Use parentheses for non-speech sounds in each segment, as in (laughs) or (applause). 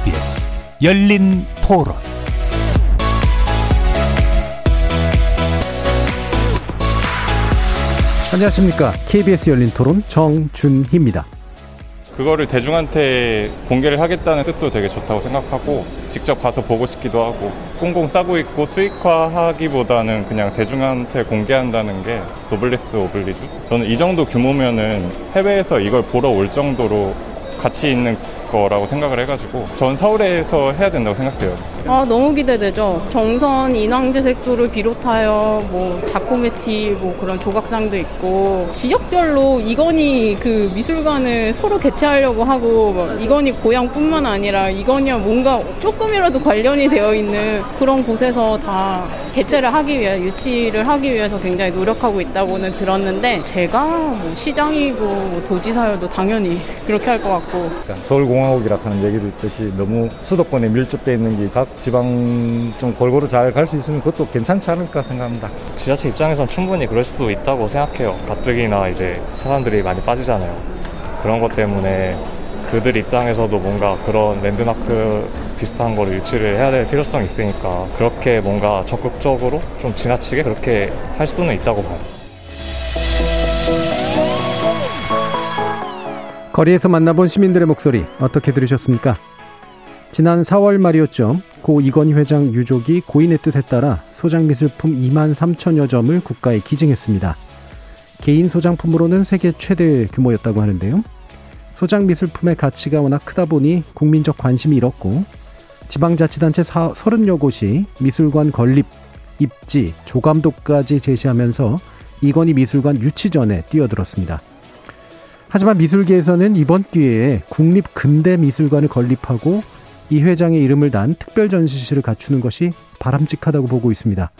KBS 열린 토론 안녕하십니까. KBS 열린 토론 정준희입니다. 그거를 대중한테 공개를 하겠다는 뜻도 되게 좋다고 생각하고 직접 가서 보고 싶기도 하고 꽁꽁 싸고 있고 수익화하기보다는 그냥 대중한테 공개한다는 게 노블레스 오블리주 저는 이 정도 규모면은 해외에서 이걸 보러 올 정도로 가치 있는 거라고 생각을 해가지고 전 서울에서 해야 된다고 생각해요. 아 너무 기대되죠. 경선 인왕제 색도를 비롯하여 뭐 자코메티 뭐 그런 조각상도 있고 지역별로 이건희 그 미술관을 서로 개최하려고 하고 뭐 이건희 고향뿐만 아니라 이건희와 뭔가 조금이라도 관련이 되어 있는 그런 곳에서 다 개최를 하기 위해 유치를 하기 위해서 굉장히 노력하고 있다고는 들었는데 제가 뭐 시장이고 뭐 도지사여도 당연히 그렇게 할 것 같고 서울공화국이라 하는 얘기도 있듯이 너무 수도권에 밀접되어 있는 게 각 지방 좀 골고루 잘 갈 수 있으면 그것도 괜찮지 않을까 생각합니다. 지자체 입장에선 충분히 그럴 수도 있다고 생각해요. 가뜩이나 이제 사람들이 많이 빠지잖아요. 그런 것 때문에 그들 입장에서도 뭔가 그런 랜드마크 비슷한 거를 유치를 해야 될 필요성이 있으니까 그렇게 뭔가 적극적으로 좀 지나치게 그렇게 할 수는 있다고 봐요. 거리에서 만나본 시민들의 목소리 어떻게 들으셨습니까? 지난 4월 말이었죠. 고 이건희 회장 유족이 고인의 뜻에 따라 소장미술품 2만 3천여 점을 국가에 기증했습니다. 개인 소장품으로는 세계 최대 규모였다고 하는데요. 소장미술품의 가치가 워낙 크다 보니 국민적 관심이 잃었고 지방자치단체 30여 곳이 미술관 건립, 입지, 조감도까지 제시하면서 이건희 미술관 유치 전에 뛰어들었습니다. 하지만 미술계에서는 이번 기회에 국립근대미술관을 건립하고 이 회장의 이름을 단 특별 전시실을 갖추는 것이 바람직하다고 보고 있습니다.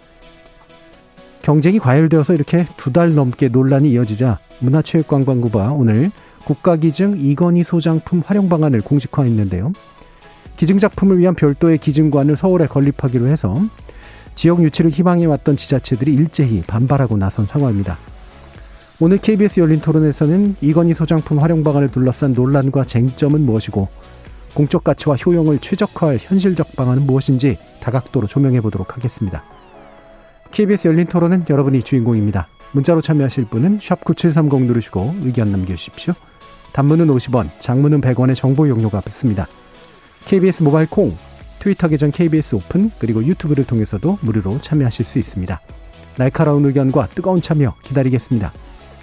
경쟁이 과열되어서 이렇게 두 달 넘게 논란이 이어지자 문화체육관광부가 오늘 국가기증 이건희 소장품 활용 방안을 공식화했는데요. 기증작품을 위한 별도의 기증관을 서울에 건립하기로 해서 지역 유치를 희망해왔던 지자체들이 일제히 반발하고 나선 상황입니다. 오늘 KBS 열린 토론에서는 이건희 소장품 활용 방안을 둘러싼 논란과 쟁점은 무엇이고 공적 가치와 효용을 최적화할 현실적 방안은 무엇인지 다각도로 조명해 보도록 하겠습니다. KBS 열린 토론은 여러분이 주인공입니다. 문자로 참여하실 분은 9730 누르시고 의견 남겨주십시오. 단문은 50원, 장문은 100원의 정보 용료가 붙습니다. KBS 모바일 콩, 트위터 계정 KBS 오픈, 그리고 유튜브를 통해서도 무료로 참여하실 수 있습니다. 날카로운 의견과 뜨거운 참여 기다리겠습니다.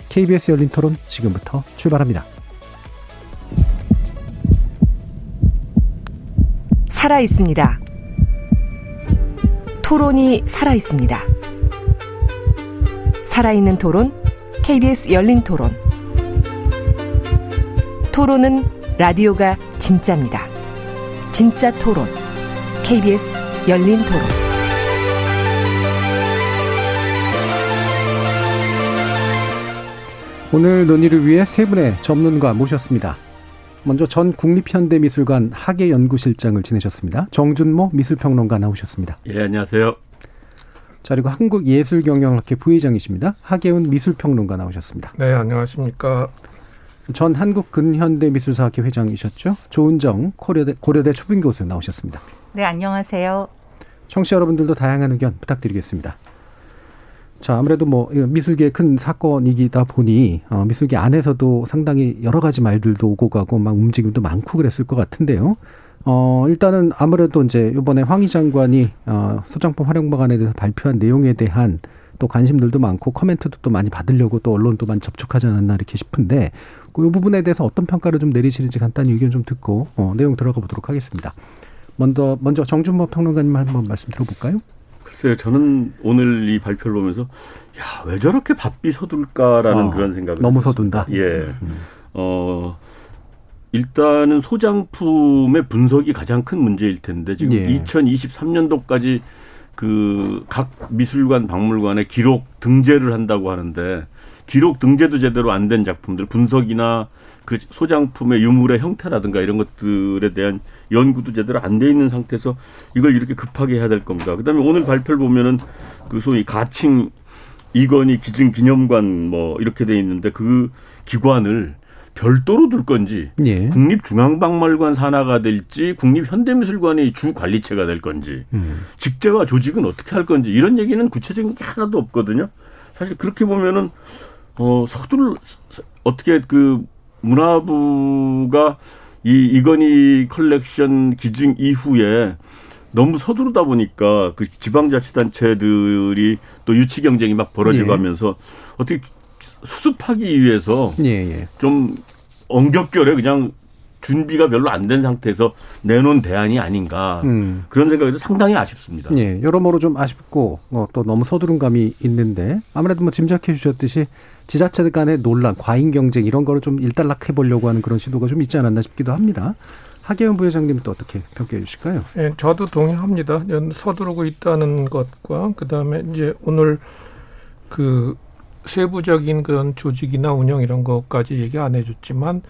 KBS 열린 토론 지금부터 출발합니다. 살아 있습니다. 토론이 살아 있습니다. 살아있는 토론, KBS 열린 토론. 토론은 라디오가 진짜입니다. 진짜 토론, KBS 열린 토론. 오늘 논의를 위해 세 분의 전문가 모셨습니다. 먼저 전 국립현대미술관 학예연구실장을 지내셨습니다. 정준모 미술평론가 나오셨습니다. 예, 안녕하세요. 자, 그리고 한국예술경영학회 부회장이십니다. 하계훈 미술평론가 나오셨습니다. 네, 안녕하십니까. 전 한국근현대미술사학회 회장이셨죠. 조은정 고려대, 고려대 초빙 교수 나오셨습니다. 네, 안녕하세요. 청취자 여러분들도 다양한 의견 부탁드리겠습니다. 자, 아무래도 뭐 미술계의 큰 사건이기다 보니 어, 미술계 안에서도 상당히 여러 가지 말들도 오고 가고 막 움직임도 많고 그랬을 것 같은데요. 어, 일단은 아무래도 이제 이번에 황희 장관이 어, 소장품 활용 방안에 대해서 발표한 내용에 대한 또 관심들도 많고 코멘트도 또 많이 받으려고 또 언론도 많이 접촉하지 않았나 이렇게 싶은데 그 부분에 대해서 어떤 평가를 좀 내리시는지 간단히 의견 좀 듣고 어, 내용 들어가 보도록 하겠습니다. 먼저 먼저 정준모 평론가님 한번 말씀 들어볼까요? 글쎄요, 저는 오늘 이 발표를 보면서 야 왜 저렇게 바삐 서둘까라는 어, 그런 생각을 너무 서둔다. 예, 음. 어 일단은 소장품의 분석이 가장 큰 문제일 텐데 지금 예. 2023년도까지 그 각 미술관 박물관에 기록 등재를 한다고 하는데 기록 등재도 제대로 안 된 작품들 분석이나 그 소장품의 유물의 형태라든가 이런 것들에 대한 연구도 제대로 안 돼 있는 상태에서 이걸 이렇게 급하게 해야 될 겁니다. 그다음에 오늘 발표를 보면은 그 소위 가칭 이건희 기증 기념관 뭐 이렇게 돼 있는데 그 기관을 별도로 둘 건지 예. 국립중앙박물관 산하가 될지 국립현대미술관의 주 관리체가 될 건지 음. 직제와 조직은 어떻게 할 건지 이런 얘기는 구체적인 게 하나도 없거든요. 사실 그렇게 보면은 어 서둘 어떻게 그 문화부가 이 이건희 컬렉션 기증 이후에 너무 서두르다 보니까 그 지방자치단체들이 또 유치 경쟁이 막 벌어지고 예. 하면서 어떻게 수습하기 위해서 예, 예. 좀 엉겹결에 그냥 준비가 별로 안 된 상태에서 내놓은 대안이 아닌가 음. 그런 생각이 상당히 아쉽습니다. 예, 여러모로 좀 아쉽고 어, 또 너무 서두른 감이 있는데 아무래도 뭐 짐작해 주셨듯이 지자체들 간의 논란, 과잉 경쟁 이런 거를 좀 일단락해 보려고 하는 그런 시도가 좀 있지 않았나 싶기도 합니다. 하계원 부회장님은 또 어떻게 평가해 주실까요? 예, 저도 동의합니다. 연- 서두르고 있다는 것과 그다음에 이제 오늘 그 세부적인 그런 조직이나 운영 이런 것까지 얘기 안 해줬지만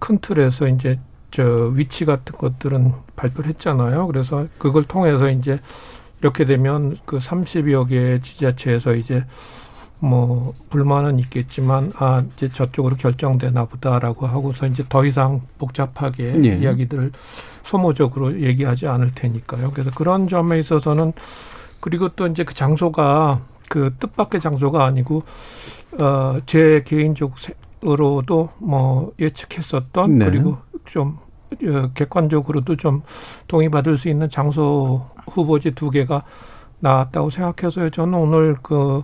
큰 틀에서 이제 저 위치 같은 것들은 발표를 했잖아요. 그래서 그걸 통해서 이제 이렇게 되면 그 30여 개 지자체에서 이제 뭐 불만은 있겠지만 아 이제 저쪽으로 결정되나 보다라고 하고서 이제 더 이상 복잡하게 예. 이야기들을 소모적으로 얘기하지 않을 테니까요. 그래서 그런 점에 있어서는 그리고 또 이제 그 장소가 그 뜻밖의 장소가 아니고 어제 개인적으로도 뭐 예측했었던 네. 그리고 좀 어, 객관적으로도 좀 동의받을 수 있는 장소 후보지 두 개가 나왔다고 생각해서요. 저는 오늘 그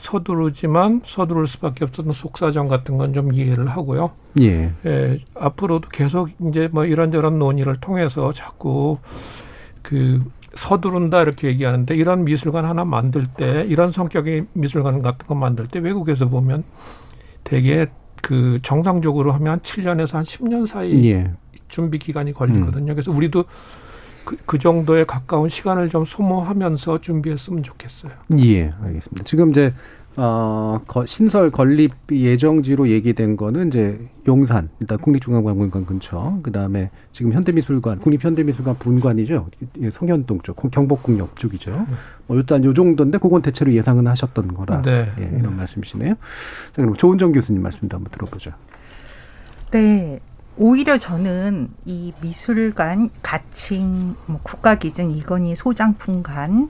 서두르지만 서두를 수밖에 없었던 속사정 같은 건 좀 이해를 하고요. 예. 예, 앞으로도 계속 이제 뭐 이런저런 논의를 통해서 자꾸 그 서두른다 이렇게 얘기하는데 이런 미술관 하나 만들 때 이런 성격의 미술관 같은 거 만들 때 외국에서 보면 되게 그 정상적으로 하면 한 7년에서 한 10년 사이 예. 준비 기간이 걸리거든요. 그래서 우리도 그, 그 정도에 가까운 시간을 좀 소모하면서 준비했으면 좋겠어요. 예, 알겠습니다. 지금 이제 어, 거- 신설 건립 예정지로 얘기된 거는 이제 용산, 일단 국립중앙박물관 근처, 그 다음에 지금 현대미술관, 국립현대미술관 분관이죠. 이 성현동 쪽, 경복궁역 쪽이죠. 뭐 일단 요 정도인데, 그건 대체로 예상은 하셨던 거라. 네. 예, 이런 말씀이시네요. 자, 그럼 조은정 교수님 말씀도 한번 들어보죠. 네. 오히려 저는 이 미술관 가칭 뭐 국가기증 이건희 소장품관을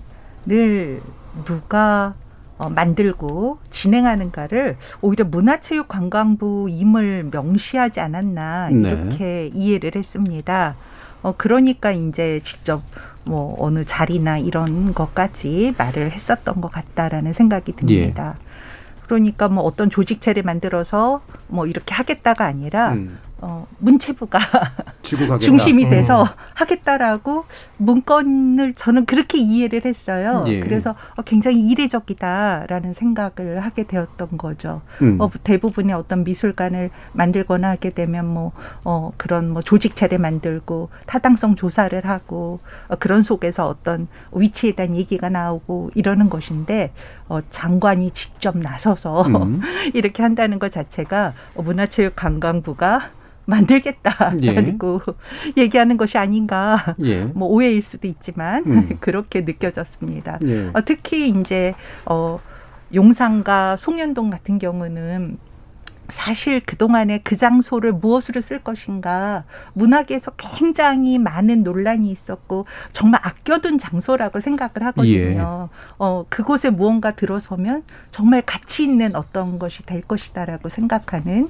누가 어, 만들고 진행하는가를 오히려 문화체육관광부 임을 명시하지 않았나 네. 이렇게 이해를 했습니다. 어 그러니까 이제 직접 뭐 어느 자리나 이런 것까지 말을 했었던 것 같다라는 생각이 듭니다. 그러니까 뭐 어떤 조직체를 만들어서 뭐 이렇게 하겠다가 아니라 음, 어, 문체부가. (laughs) 중심이 돼서 음. 하겠다라고 문건을 저는 그렇게 이해를 했어요. 예. 그래서 어, 굉장히 이례적이다라는 생각을 하게 되었던 거죠. 음. 어, 대부분의 어떤 미술관을 만들거나 하게 되면 뭐 어, 그런 뭐 조직체를 만들고 타당성 조사를 하고 어, 그런 속에서 어떤 위치에 대한 얘기가 나오고 이러는 것인데 어, 장관이 직접 나서서 음. (laughs) 이렇게 한다는 것 자체가 어, 문화체육관광부가 만들겠다 라고 얘기하는 것이 아닌가. 예. 뭐 오해일 수도 있지만 음. (laughs) 그렇게 느껴졌습니다. 예. 어, 특히 이제 어 용산과 송년동 같은 경우는 사실 그동안에 그 장소를 무엇으로 쓸 것인가 문학에서 굉장히 많은 논란이 있었고 정말 아껴둔 장소라고 생각을 하거든요. 어 그곳에 무언가 들어서면 정말 가치 있는 어떤 것이 될 것이다라고 생각하는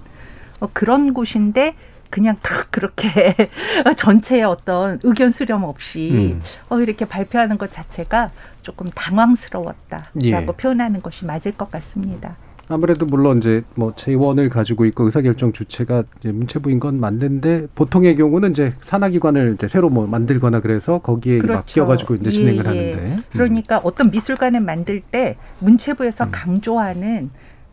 어, 그런 곳인데 그냥 탁 그렇게 (laughs) 전체의 어떤 의견 수렴 없이 음. 어, 이렇게 발표하는 것 자체가 조금 당황스러웠다라고 예. 표현하는 것이 맞을 것 같습니다. 아무래도 물론 이제 뭐 재원을 가지고 있고 의사결정 주체가 이제 문체부인 건 맞는데 보통의 경우는 이제 산하기관을 이제 새로 뭐 만들거나 그래서 거기에 그렇죠. 맡겨가지고 이제 진행을 예, 예. 하는데. 음. 그러니까 어떤 미술관을 만들 때 문체부에서 강조하는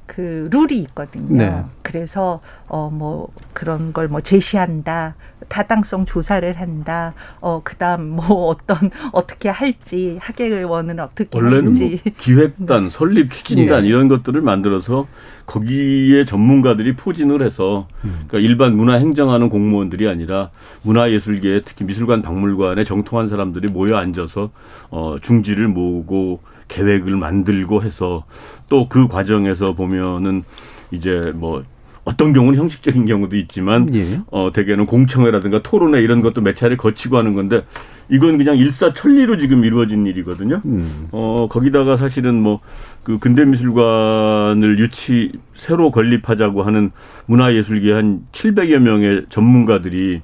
그 룰이 있거든요. 네. 그래서 어 뭐 그런 걸 뭐 제시한다, 타당성 조사를 한다, 어 그다음 뭐 어떤 어떻게 할지 학예원은 어떻게 원래는 뭐 할지 기획단, (laughs) 설립 추진단 예. 이런 것들을 만들어서 거기에 전문가들이 포진을 해서 음. 그러니까 일반 문화 행정하는 공무원들이 아니라 문화예술계 특히 미술관 박물관에 정통한 사람들이 모여 앉아서 어 중지를 모으고 계획을 만들고 해서 또 그 과정에서 보면은 이제 뭐 어떤 경우는 형식적인 경우도 있지만 예. 어 대개는 공청회라든가 토론회 이런 것도 몇 차례 거치고 하는 건데 이건 그냥 일사천리로 지금 이루어진 일이거든요. 음. 어 거기다가 사실은 뭐 그 근대 미술관을 유치 새로 건립하자고 하는 문화예술계 한 700여 명의 전문가들이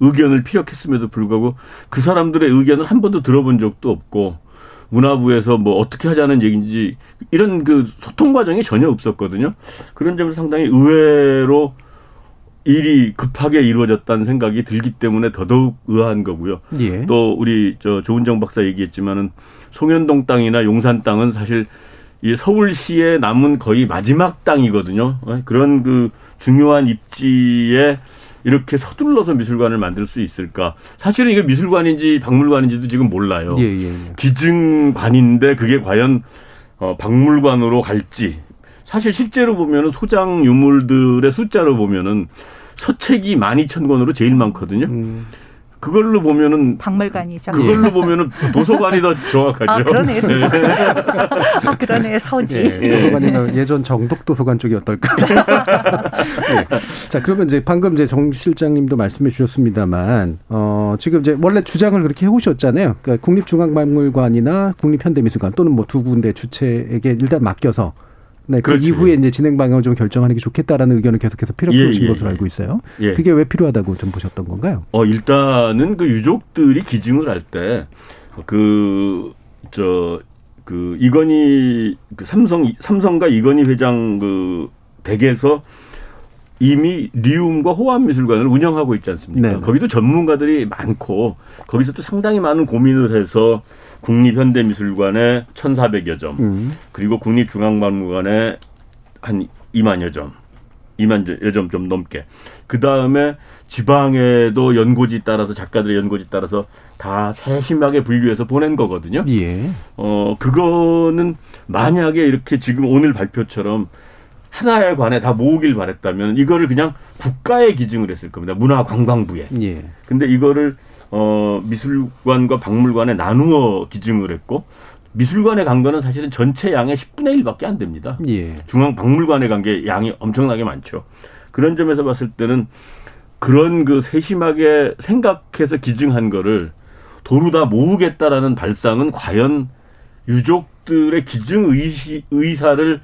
의견을 피력했음에도 불구하고 그 사람들의 의견을 한 번도 들어본 적도 없고 문화부에서 뭐 어떻게 하자는 얘기인지 이런 그 소통 과정이 전혀 없었거든요. 그런 점에서 상당히 의외로 일이 급하게 이루어졌다는 생각이 들기 때문에 더더욱 의아한 거고요. 예. 또 우리 저 조은정 박사 얘기했지만은 송현동 땅이나 용산 땅은 사실 이 서울시에 남은 거의 마지막 땅이거든요. 어, 그런 그 중요한 입지에 이렇게 서둘러서 미술관을 만들 수 있을까? 사실은 이게 미술관인지 박물관인지도 지금 몰라요. 예, 예, 예. 기증관인데 그게 과연 어, 박물관으로 갈지. 사실 실제로 보면은 소장 유물들의 숫자로 보면은 서책이 12,000권으로 제일 많거든요. 음. 그걸로 보면은 박물관이죠. 그걸로 예. 보면은 도서관이 더 정확하죠. 아, 그러네. 네. 도서관. (laughs) 아, 그러네. 서지. 예, 도서관이면 예전 정독 도서관 쪽이 어떨까? 네. 자, 그러면 이제 방금 이제 정 실장님도 말씀해 주셨습니다만 어, 지금 이제 원래 주장을 그렇게 해 오셨잖아요. 그러니까 국립중앙박물관이나 국립현대미술관 또는 뭐 두 군데 주체에게 일단 맡겨서 네, 그 그렇죠. 이후에 이제 진행 방향을 좀 결정하는 게 좋겠다라는 의견을 계속해서 필요해 오신 예, 예, 것으로 알고 있어요. 예. 그게 왜 필요하다고 좀 보셨던 건가요? 어, 일단은 그 유족들이 기증을 할 때 그 저그 이건희 그 삼성 삼성과 이건희 회장 그 댁에서 이미 리움과 호암미술관을 운영하고 있지 않습니까? 네. 거기도 전문가들이 많고 거기서 또 상당히 많은 고민을 해서 국립현대미술관에 1,400여 점, 음. 그리고 국립중앙박물관에 한 2만여 점, 2만여 점 좀 넘게. 그 다음에 지방에도 연고지 따라서 작가들의 연고지 따라서 다 세심하게 분류해서 보낸 거거든요. 예. 어 그거는 만약에 이렇게 지금 오늘 발표처럼 하나에 관해 다 모으길 바랬다면 이거를 그냥 국가에 기증을 했을 겁니다. 문화관광부에. 예. 근데 이거를 어, 미술관과 박물관에 나누어 기증을 했고 미술관에 간 거는 사실은 전체 양의 10분의 1밖에 안 됩니다. 예. 중앙 박물관에 간 게 양이 엄청나게 많죠. 그런 점에서 봤을 때는 그런 그 세심하게 생각해서 기증한 거를 도로 다 모으겠다라는 발상은 과연 유족들의 기증 의시, 의사를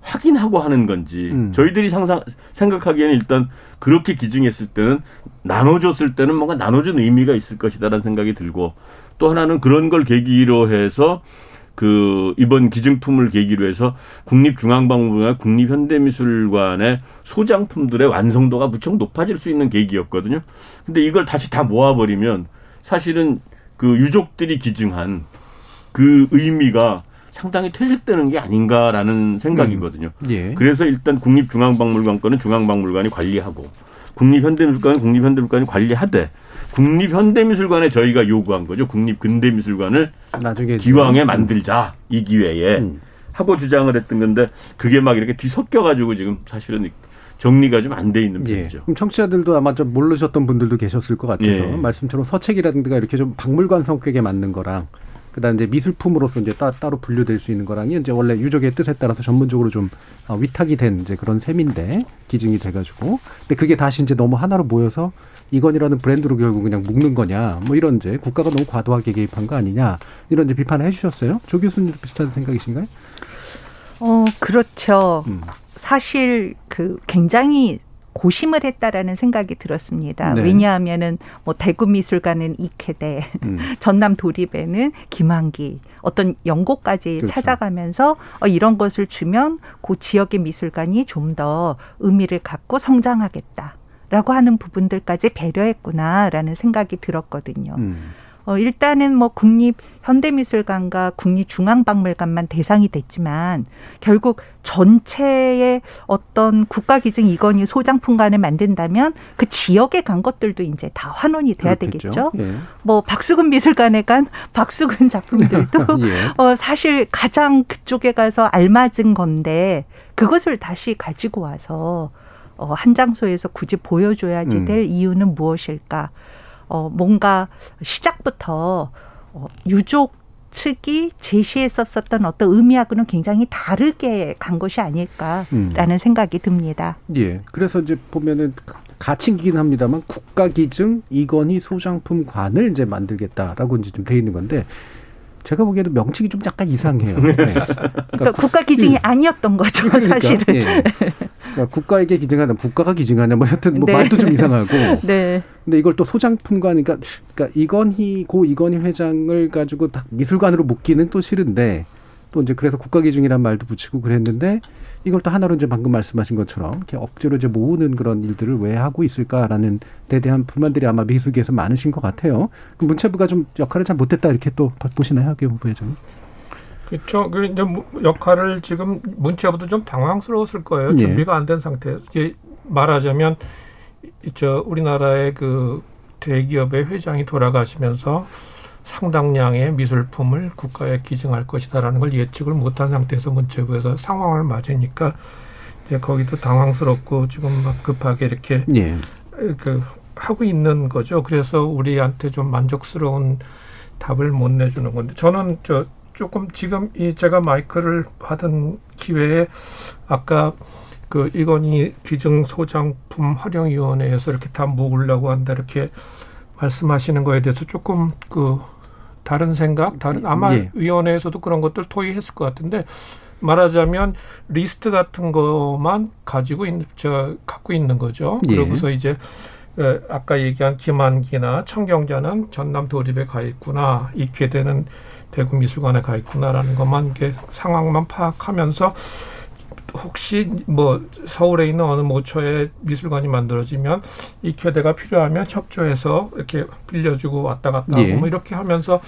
확인하고 하는 건지 음. 저희들이 상상 생각하기에는 일단 그렇게 기증했을 때는 나눠줬을 때는 뭔가 나눠준 의미가 있을 것이다라는 생각이 들고 또 하나는 그런 걸 계기로 해서 그 이번 기증품을 계기로 해서 국립중앙박물관, 국립현대미술관의 소장품들의 완성도가 무척 높아질 수 있는 계기였거든요. 근데 이걸 다시 다 모아버리면 사실은 그 유족들이 기증한 그 의미가 상당히 퇴색되는 게 아닌가라는 생각이거든요. 음. 예. 그래서 일단 국립중앙박물관 거는 중앙박물관이 관리하고 국립현대미술관은 국립현대미술관이 관리하되 국립현대미술관에 저희가 요구한 거죠. 국립근대미술관을 나중에 기왕에 만들자 이 기회에 음. 하고 주장을 했던 건데 그게 막 이렇게 뒤섞여 가지고 지금 사실은 정리가 좀 안 돼 있는 예. 편이죠. 예. 그럼 청취자들도 아마 좀 모르셨던 분들도 계셨을 것 같아서 예. 말씀처럼 서책이라든가 이렇게 좀 박물관 성격에 맞는 거랑 그다음 이제 미술품으로서 이제 따, 로 분류될 수 있는 거랑이 이제 원래 유족의 뜻에 따라서 전문적으로 좀 어, 위탁이 된 이제 그런 셈인데 기증이 돼가지고 근데 그게 다시 이제 너무 하나로 모여서 이건이라는 브랜드로 결국 그냥 묶는 거냐 뭐 이런 이제 국가가 너무 과도하게 개입한 거 아니냐 이런 이제 비판을 해주셨어요. 조 교수님 비슷한 생각이신가요? 어 그렇죠. 음. 사실 그 굉장히 고심을 했다라는 생각이 들었습니다. 네. 왜냐하면은 뭐 대구 미술관은 이쾌대, 음. (laughs) 전남 도립에는 김한기, 어떤 연고까지 그렇죠. 찾아가면서 어, 이런 것을 주면 그 지역의 미술관이 좀 더 의미를 갖고 성장하겠다 라고 하는 부분들까지 배려했구나라는 생각이 들었거든요. 음. 어, 일단은 뭐 국립 현대미술관과 국립중앙박물관만 대상이 됐지만 결국 전체의 어떤 국가기증 이건희 소장품관을 만든다면 그 지역에 간 것들도 이제 다 환원이 돼야 그렇겠죠. 되겠죠. 예. 뭐 박수근 미술관에 간 박수근 작품들도 (laughs) 예. 어, 사실 가장 그쪽에 가서 알맞은 건데 그것을 다시 가지고 와서 어, 한 장소에서 굳이 보여줘야지 음. 될 음. 이유는 무엇일까? 어, 뭔가 시작부터 어, 유족 측이 제시했었었던 어떤 의미하고는 굉장히 다르게 간 것이 아닐까라는 음. 생각이 듭니다. 예. 그래서 이제 보면은 가칭이긴 합니다만 국가 기증 이건희 소장품관을 이제 만들겠다라고 이제 좀 돼 있는 건데 제가 보기에는 명칭이 좀 약간 이상해요. (laughs) 네. 그러니까, 그러니까 국가 기증이 음. 아니었던 거죠, 그러니까, 사실은. 네. 그러니까 국가에게 기증하는 국가가 기증하는 뭐 하여튼 뭐 네. 말도 좀 이상하고. 네. 근데 이걸 또 소장품관 그러니까 그러니까 이건희 고 이건희 회장을 가지고 딱 미술관으로 묶기는 또 싫은데 또 이제 그래서 국가기준이란 말도 붙이고 그랬는데 이걸 또 하나로 이제 방금 말씀하신 것처럼 이렇게 억지로 이제 모으는 그런 일들을 왜 하고 있을까라는 데 대한 불만들이 아마 미술계에서 많으신 것 같아요. 그 문체부가 좀 역할을 잘 못했다 이렇게 또 보시나요, 하계 후보회장? 그렇죠. 그 이제 역할을 지금 문체부도 좀 당황스러웠을 거예요. 예. 준비가 안 된 상태에서 이제 말하자면 저 우리나라의 그 대기업의 회장이 돌아가시면서 상당량의 미술품을 국가에 기증할 것이다라는 걸 예측을 못한 상태에서 문체부에서 상황을 맞으니까 이제 거기도 당황스럽고 지금 막 급하게 이렇게 예. 그 하고 있는 거죠. 그래서 우리한테 좀 만족스러운 답을 못 내주는 건데 저는 저 조금 지금 이 제가 마이크를 받은 기회에 아까 그 이건희 기증 소장품 활용위원회에서 이렇게 다 모으려고 한다 이렇게 말씀하시는 거에 대해서 조금 그 다른 생각, 다른 아마 예. 위원회에서도 그런 것들 토의했을 것 같은데 말하자면 리스트 같은 것만 가지고 있는 저 갖고 있는 거죠. 예. 그러고서 이제 에, 아까 얘기한 김한기나 청경자는 전남 도립에 가 있구나, 익회되는 대구 미술관에 가 있구나라는 것만 이게 상황만 파악하면서 혹시 뭐 서울에 있는 어느 모처에 미술관이 만들어지면 이 교대가 필요하면 협조해서 이렇게 빌려주고 왔다 갔다 하고 예. 뭐 이렇게 하면서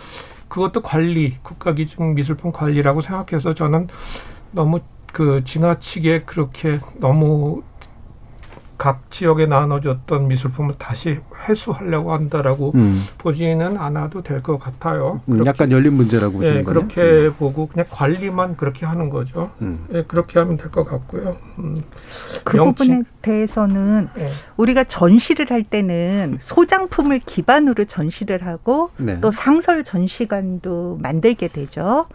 그것도 관리 국가기준 미술품 관리라고 생각해서 저는 너무 그 지나치게 그렇게 너무 각 지역에 나눠졌던 미술품을 다시 회수하려고 한다라고 음. 보지는 않아도 될 것 같아요. 음, 약간 열린 문제라고 보시는 예, 거예요? 그렇게 음. 보고 그냥 관리만 그렇게 하는 거죠. 음. 예, 그렇게 하면 될 것 같고요. 음. 그 명칭. 부분에 대해서는 예. 우리가 전시를 할 때는 소장품을 기반으로 전시를 하고 네. 또 상설 전시관도 만들게 되죠.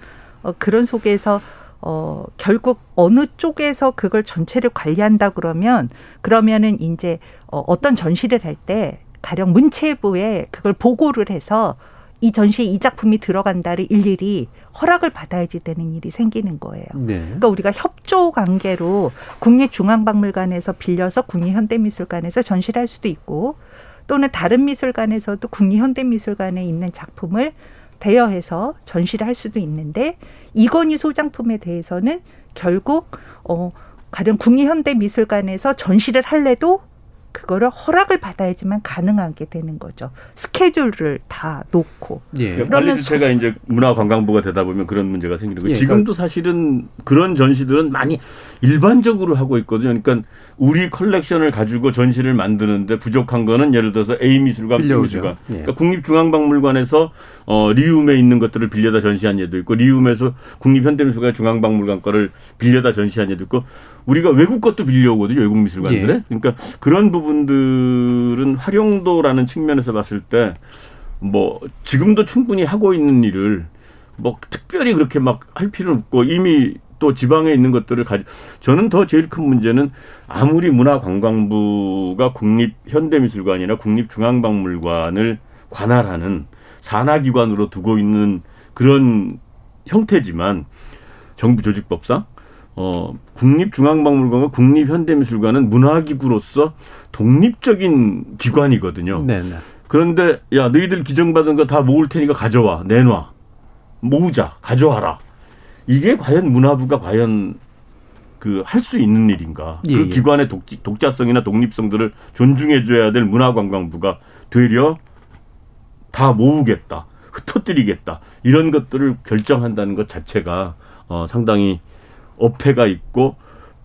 어, 그런 속에서 어, 결국 어느 쪽에서 그걸 전체를 관리한다 그러면 그러면은 이제 어, 어떤 전시를 할 때 가령 문체부에 그걸 보고를 해서 이 전시에 이 작품이 들어간다를 일일이 허락을 받아야지 되는 일이 생기는 거예요. 네. 그러니까 우리가 협조 관계로 국립중앙박물관에서 빌려서 국립현대미술관에서 전시를 할 수도 있고 또는 다른 미술관에서도 국립현대미술관에 있는 작품을 대여해서 전시를 할 수도 있는데 이건희 소장품에 대해서는 결국 어 가령 국립현대미술관에서 전시를 할래도 그거를 허락을 받아야지만 가능하게 되는 거죠. 스케줄을 다 놓고. 예. 그러면 제가 이제 문화관광부가 되다 보면 그런 문제가 생기는 거예요. 예. 지금도 사실은 그런 전시들은 많이 일반적으로 하고 있거든요. 그러니까 우리 컬렉션을 가지고 전시를 만드는데 부족한 거는 예를 들어서 A 미술관, B 미술관. 예. 그러니까 국립중앙박물관에서 어, 리움에 있는 것들을 빌려다 전시한 예도 있고 리움에서 국립현대미술관 중앙박물관 거를 빌려다 전시한 예도 있고 우리가 외국 것도 빌려오거든요. 외국 미술관들에. 예. 그러니까 그런 부분들은 활용도라는 측면에서 봤을 때 뭐 지금도 충분히 하고 있는 일을 뭐 특별히 그렇게 막 할 필요는 없고 이미 또 지방에 있는 것들을 가지 저는 더 제일 큰 문제는 아무리 문화관광부가 국립현대미술관이나 국립중앙박물관을 관할하는 산하기관으로 두고 있는 그런 형태지만 정부 조직법상 어, 국립중앙박물관과 국립현대미술관은 문화기구로서 독립적인 기관이거든요. 네네. 네. 그런데 야 너희들 기증받은 거 다 모을 테니까 가져와 내놔 모으자 가져와라 이게 과연 문화부가 과연 그 할 수 있는 일인가 예, 그 예. 기관의 독, 독자성이나 독립성들을 존중해줘야 될 문화관광부가 되려 다 모으겠다 흩어뜨리겠다 이런 것들을 결정한다는 것 자체가 어, 상당히 어폐가 있고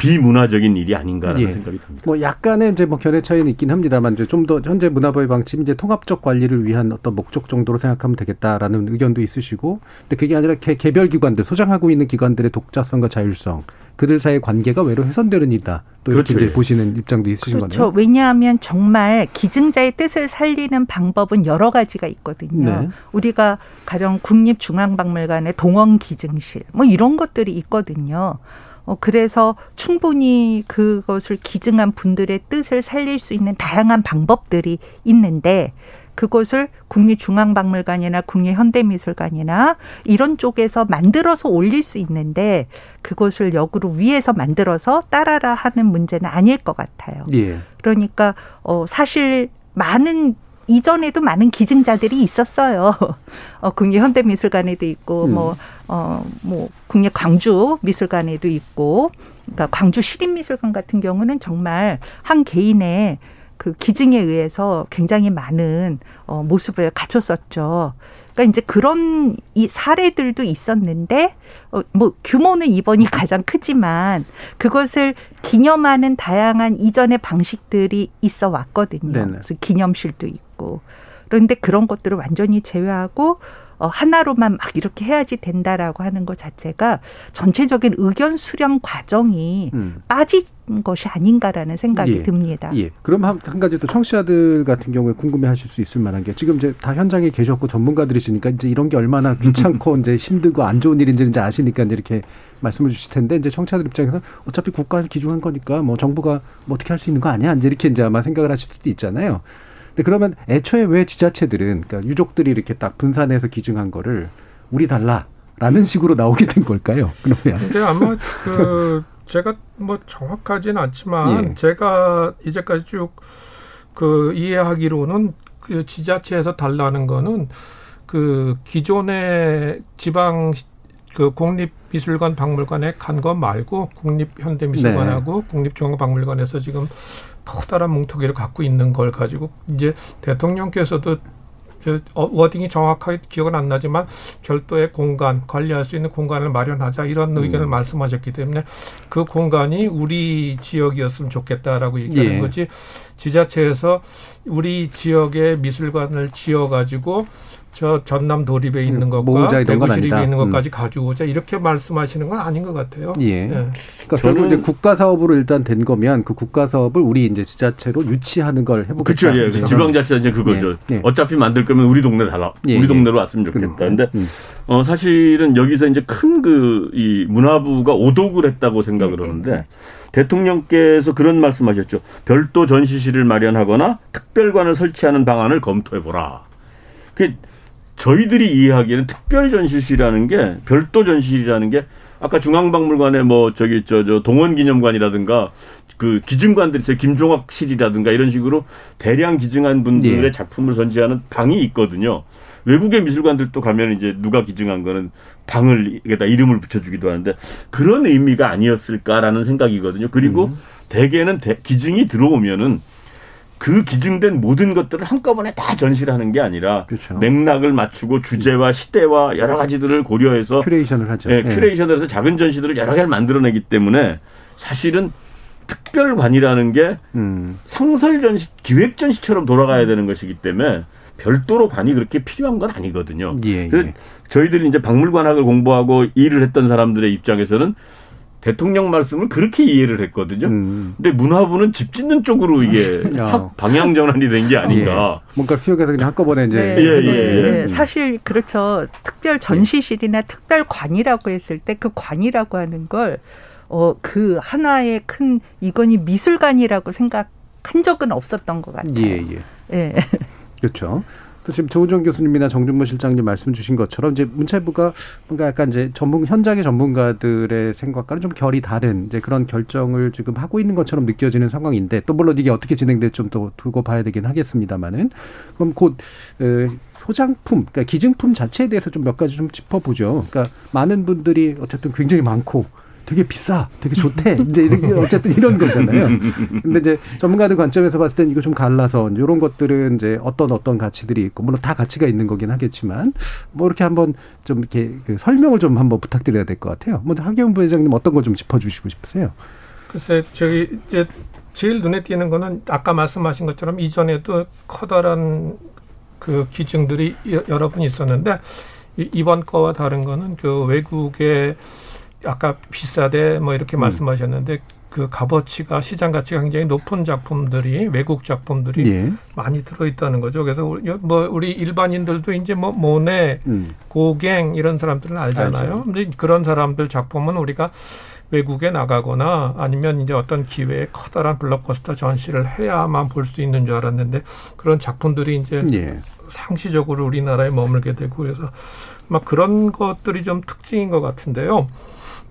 비문화적인 일이 아닌가라는 예. 생각이 듭니다. 뭐 약간의 이제 뭐 견해 차이는 있긴 합니다만 이제 좀 더 현재 문화부의 방침이 이제 통합적 관리를 위한 어떤 목적 정도로 생각하면 되겠다라는 의견도 있으시고 근데 그게 아니라 개, 개별 기관들 소장하고 있는 기관들의 독자성과 자율성 그들 사이의 관계가 외로 훼손되는 일이다. 또 이렇게 그렇죠. 이제 보시는 입장도 있으신 그렇죠. 거네요. 왜냐하면 정말 기증자의 뜻을 살리는 방법은 여러 가지가 있거든요. 네. 우리가 가령 국립중앙박물관의 동원 기증실 뭐 이런 것들이 있거든요. 어, 그래서 충분히 그것을 기증한 분들의 뜻을 살릴 수 있는 다양한 방법들이 있는데 그것을 국립중앙박물관이나 국립현대미술관이나 이런 쪽에서 만들어서 올릴 수 있는데 그것을 역으로 위에서 만들어서 따라라 하는 문제는 아닐 것 같아요. 예. 그러니까 어 사실 많은 이전에도 많은 기증자들이 있었어요. (laughs) 어, 국립 현대미술관에도 있고 음. 뭐 어 뭐 국립 광주 미술관에도 있고 그러니까 광주 시립미술관 같은 경우는 정말 한 개인의 그 기증에 의해서 굉장히 많은 어 모습을 갖췄었죠. 그러니까 이제 그런 이 사례들도 있었는데 어, 뭐 규모는 이번이 (laughs) 가장 크지만 그것을 기념하는 다양한 이전의 방식들이 있어 왔거든요. 네네. 그래서 기념실도 있고 그런데 그런 것들을 완전히 제외하고 어, 하나로만 막 이렇게 해야지 된다라고 하는 것 자체가 전체적인 의견 수렴 과정이 음. 빠진 것이 아닌가라는 생각이 예. 듭니다. 예. 그럼 한, 한 가지 또 청취자들 같은 경우에 궁금해하실 수 있을 만한 게 지금 이제 다 현장에 계셨고 전문가들이시니까 이제 이런 게 얼마나 귀찮고 (laughs) 이제 힘들고 안 좋은 일인지 이제 아시니까 이제 이렇게 말씀을 주실 텐데 이제 청취자들 입장에서 어차피 국가에서 기준한 거니까 뭐 정부가 뭐 어떻게 할 수 있는 거 아니야 이제 이렇게 이제 아마 생각을 하실 수도 있잖아요. 근데 그러면 애초에 왜 지자체들은 그러니까 유족들이 이렇게 딱 분산해서 기증한 거를 우리 달라라는 식으로 나오게 된 걸까요? (laughs) 그러면 근데 아마 그 제가 뭐 정확하지는 않지만 예. 제가 이제까지 쭉 그 이해하기로는 그 지자체에서 달라는 거는 그 기존의 지방 그 국립미술관 박물관에 간 거 말고 국립현대미술관하고 국립중앙박물관에서 지금 커다란 뭉텅이를 갖고 있는 걸 가지고 이제 대통령께서도 저 어, 워딩이 정확하게 기억은 안 나지만 별도의 공간 관리할 수 있는 공간을 마련하자 이런 의견을 말씀하셨기 때문에 그 공간이 우리 지역이었으면 좋겠다라고 얘기하는 예. 거지 지자체에서 우리 지역의 미술관을 지어 가지고 저 전남 도립에 있는 음, 것과 대구 시립에. 있는 음. 것까지 가져오자 이렇게 말씀하시는 건 아닌 것 같아요. 예. 예. 그러니까 결국 이제 국가 사업으로 일단 된 거면 그 국가 사업을 우리 이제 지자체로 유치하는 걸 해보겠다. 그렇죠. 예. 이제 지방자치가 이제 그거죠. 예, 예. 어차피 만들 거면 우리 동네 달라. 예, 우리 예. 동네로 왔으면 좋겠다. 그러니까요. 근데 음. 어 사실은 여기서 이제 큰 그 이 문화부가 오독을 했다고 생각을 네, 하는데 대통령께서 그런 말씀하셨죠. 별도 전시실을 마련하거나 특별관을 설치하는 방안을 검토해 보라. 그 저희들이 이해하기에는 특별 전시실이라는 게 별도 전시실이라는 게 아까 중앙박물관에 뭐 저기 저 저 동원기념관이라든가 그 기증관들이 있어요. 김종학실이라든가 이런 식으로 대량 기증한 분들의 예. 작품을 전시하는 방이 있거든요. 외국의 미술관들도 가면 이제 누가 기증한 거는 방을 여기다 이름을 붙여주기도 하는데 그런 의미가 아니었을까라는 생각이거든요. 그리고 음. 대개는 대- 기증이 들어오면은 그 기증된 모든 것들을 한꺼번에 다 전시를 하는 게 아니라 그렇죠. 맥락을 맞추고 주제와 시대와 여러 가지들을 고려해서 curation을 하죠. 예, 예. curation을 해서 작은 전시들을 여러 개를 만들어내기 때문에 사실은 특별관이라는 게 음. 상설 전시, 기획 전시처럼 돌아가야 되는 것이기 때문에 별도로 관이 그렇게 필요한 건 아니거든요. 예, 예. 저희들이 이제 박물관학을 공부하고 일을 했던 사람들의 입장에서는 대통령 말씀을 그렇게 이해를 했거든요. 음. 근데 문화부는 집 짓는 쪽으로 이게 (laughs) 방향 전환이 된 게 아닌가. 예. 뭔가 수역에서 그냥 한꺼번에 이제 네, 예, 예, 네, 예. 네. 사실 그렇죠. 특별 전시실이나 특별 관이라고 했을 때 그 관이라고 하는 걸 어, 그 하나의 큰 이건이 미술관이라고 생각한 적은 없었던 것 같아요. 예, 예. 예. (laughs) 그렇죠. 또 지금 조은정 교수님이나 정준모 실장님 말씀 주신 것처럼 이제 문체부가 뭔가 약간 이제 전문 현장의 전문가들의 생각과는 좀 결이 다른 이제 그런 결정을 지금 하고 있는 것처럼 느껴지는 상황인데 또 물론 이게 어떻게 진행될지 좀더 두고 봐야 되긴 하겠습니다만은 그럼 곧 에, 소장품, 그러니까 기증품 자체에 대해서 좀 몇 가지 좀 짚어보죠. 그러니까 많은 분들이 어쨌든 굉장히 많고 되게 비싸, 되게 좋대. 이제 이렇게 어쨌든 이런 거잖아요. 근데 이제 전문가들 관점에서 봤을 땐 이거 좀 갈라서 이런 것들은 이제 어떤 어떤 가치들이 있고 물론 다 가치가 있는 거긴 하겠지만 뭐 이렇게 한번 좀 이렇게 그 설명을 좀 한번 부탁드려야 될 것 같아요. 먼저 하기훈 부회장님 어떤 거좀 짚어주시고 싶으세요? 글쎄 저기 이제 제일 눈에 띄는 거는 아까 말씀하신 것처럼 이전에도 커다란 그 기증들이 여러 분 있었는데 이번 거와 다른 거는 그 외국의 아까 비싸대 뭐 이렇게 음. 말씀하셨는데 그 값어치가 시장 가치가 굉장히 높은 작품들이 외국 작품들이 예. 많이 들어 있다는 거죠. 그래서 뭐 우리 일반인들도 이제 뭐 모네, 음. 고갱 이런 사람들은 알잖아요. 알죠. 근데 그런 사람들 작품은 우리가 외국에 나가거나 아니면 이제 어떤 기회에 커다란 블록버스터 전시를 해야만 볼 수 있는 줄 알았는데 그런 작품들이 이제 예. 상시적으로 우리나라에 머물게 되고 그래서 막 그런 것들이 좀 특징인 것 같은데요.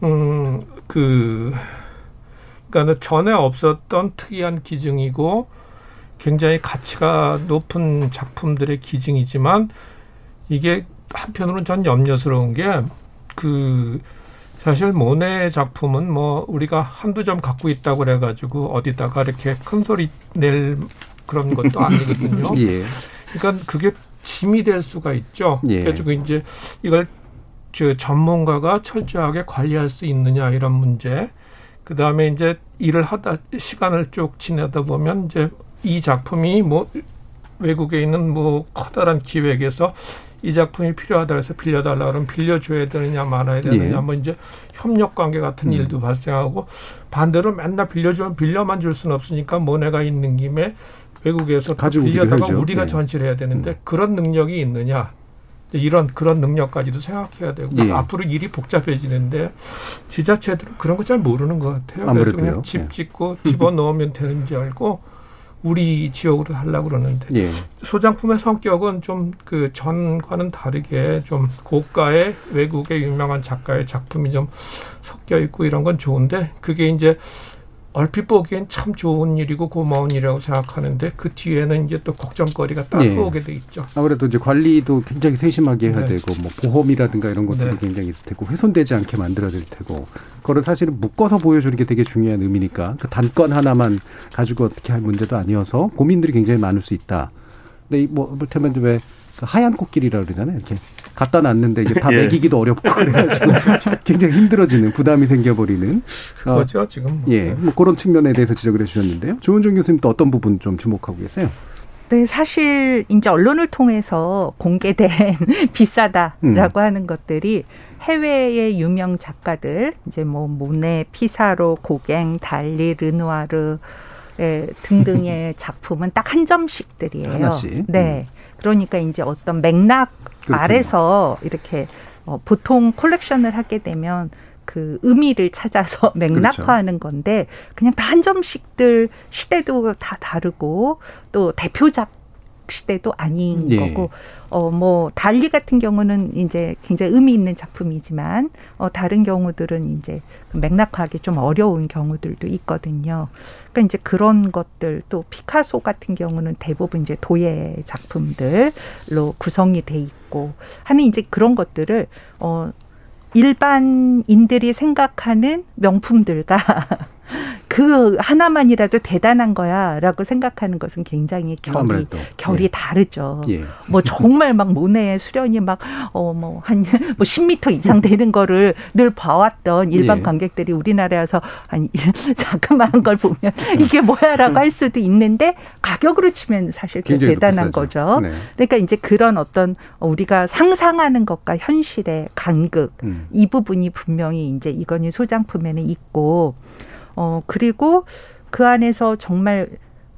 음, 그, 그러니까 전에 없었던 특이한 기증이고 굉장히 가치가 높은 작품들의 기증이지만 이게 한편으로는 전 염려스러운 게 그 사실 모네 작품은 뭐 우리가 한두 점 갖고 있다고 그래가지고 어디다가 이렇게 큰 소리 낼 그런 것도 (laughs) 아니거든요. 예. 그러니까 그게 짐이 될 수가 있죠. 예. 그래가지고 이제 이걸 저 전문가가 철저하게 관리할 수 있느냐 이런 문제. 그 다음에 이제 일을 하다 시간을 쭉 지내다 보면 이제 이 작품이 뭐 외국에 있는 뭐 커다란 기획에서 이 작품이 필요하다 해서 빌려달라 그러면 빌려줘야 되느냐 말아야 되느냐 예. 뭐 이제 협력 관계 같은 음. 일도 발생하고 반대로 맨날 빌려주면 빌려만 줄 수는 없으니까 모네가 있는 김에 외국에서 빌려다가 우리가 네. 전시를 해야 되는데 음. 그런 능력이 있느냐 이런 그런 능력까지도 생각해야 되고 예. 앞으로 일이 복잡해지는데 지자체들은 그런 거 잘 모르는 것 같아요. 그냥 집 예. 짓고 집어 넣으면 되는지 알고 우리 지역으로 하려고 그러는데 예. 소장품의 성격은 좀 그 전과는 다르게 좀 고가의 외국의 유명한 작가의 작품이 좀 섞여 있고 이런 건 좋은데 그게 이제 얼핏 보기엔 참 좋은 일이고 고마운 일이라고 생각하는데 그 뒤에는 이제 또 걱정거리가 따로 네. 오게 돼 있죠. 아무래도 이제 관리도 굉장히 세심하게 해야 네. 되고 뭐 보험이라든가 이런 것들도 네. 굉장히 있을 테고 훼손되지 않게 만들어야 될 테고 그거를 사실은 묶어서 보여주는 게 되게 중요한 의미니까 그 단건 하나만 가지고 어떻게 할 문제도 아니어서 고민들이 굉장히 많을 수 있다. 근데 뭐 이를테면 왜그 하얀 코끼리라 그러잖아요. 이렇게 갖다 놨는데 이게 다 (laughs) 예. 먹이기도 어렵고 그래가지고 (laughs) 굉장히 힘들어지는 부담이 생겨버리는 그렇죠 지금 뭐. 예, 뭐 그런 측면에 대해서 지적을 해주셨는데요. 조은정 교수님 또 어떤 부분 좀 주목하고 계세요? 네, 사실 이제 언론을 통해서 공개된 (laughs) 비싸다라고 음. 하는 것들이 해외의 유명 작가들 이제 뭐 모네, 피사로, 고갱, 달리, 르누아르 등등의 작품은 딱 한 점씩들이에요. 하나씩. 네. 음. 그러니까 이제 어떤 맥락 그렇군요. 아래서 이렇게 어, 보통 콜렉션을 하게 되면 그 의미를 찾아서 (laughs) 맥락화하는 그렇죠. 건데 그냥 다 한 점씩들 시대도 다 다르고 또 대표작 시대도 아닌 예. 거고 어 뭐 달리 같은 경우는 이제 굉장히 의미 있는 작품이지만 어 다른 경우들은 이제 맥락하기 좀 어려운 경우들도 있거든요. 그러니까 이제 그런 것들 또 피카소 같은 경우는 대부분 이제 도예 작품들로 구성이 돼 있고 하는 이제 그런 것들을 어 일반인들이 생각하는 명품들과 (laughs) 그 하나만이라도 대단한 거야라고 생각하는 것은 굉장히 결이 아무래도. 결이 예. 다르죠. 예. 뭐 정말 막 모네 수련이 막 어 뭐 한뭐 10m 이상 되는 거를 늘 봐왔던 일반 예. 관객들이 우리나라에서 (laughs) 한 자그마한 걸 보면 이게 뭐야라고 할 수도 있는데 가격으로 치면 사실 그 대단한. 거죠. 네. 그러니까 이제 그런 어떤 우리가 상상하는 것과 현실의 간극 음. 이 부분이 분명히 이제 이건희 소장품에는 있고 어, 그리고 그 안에서 정말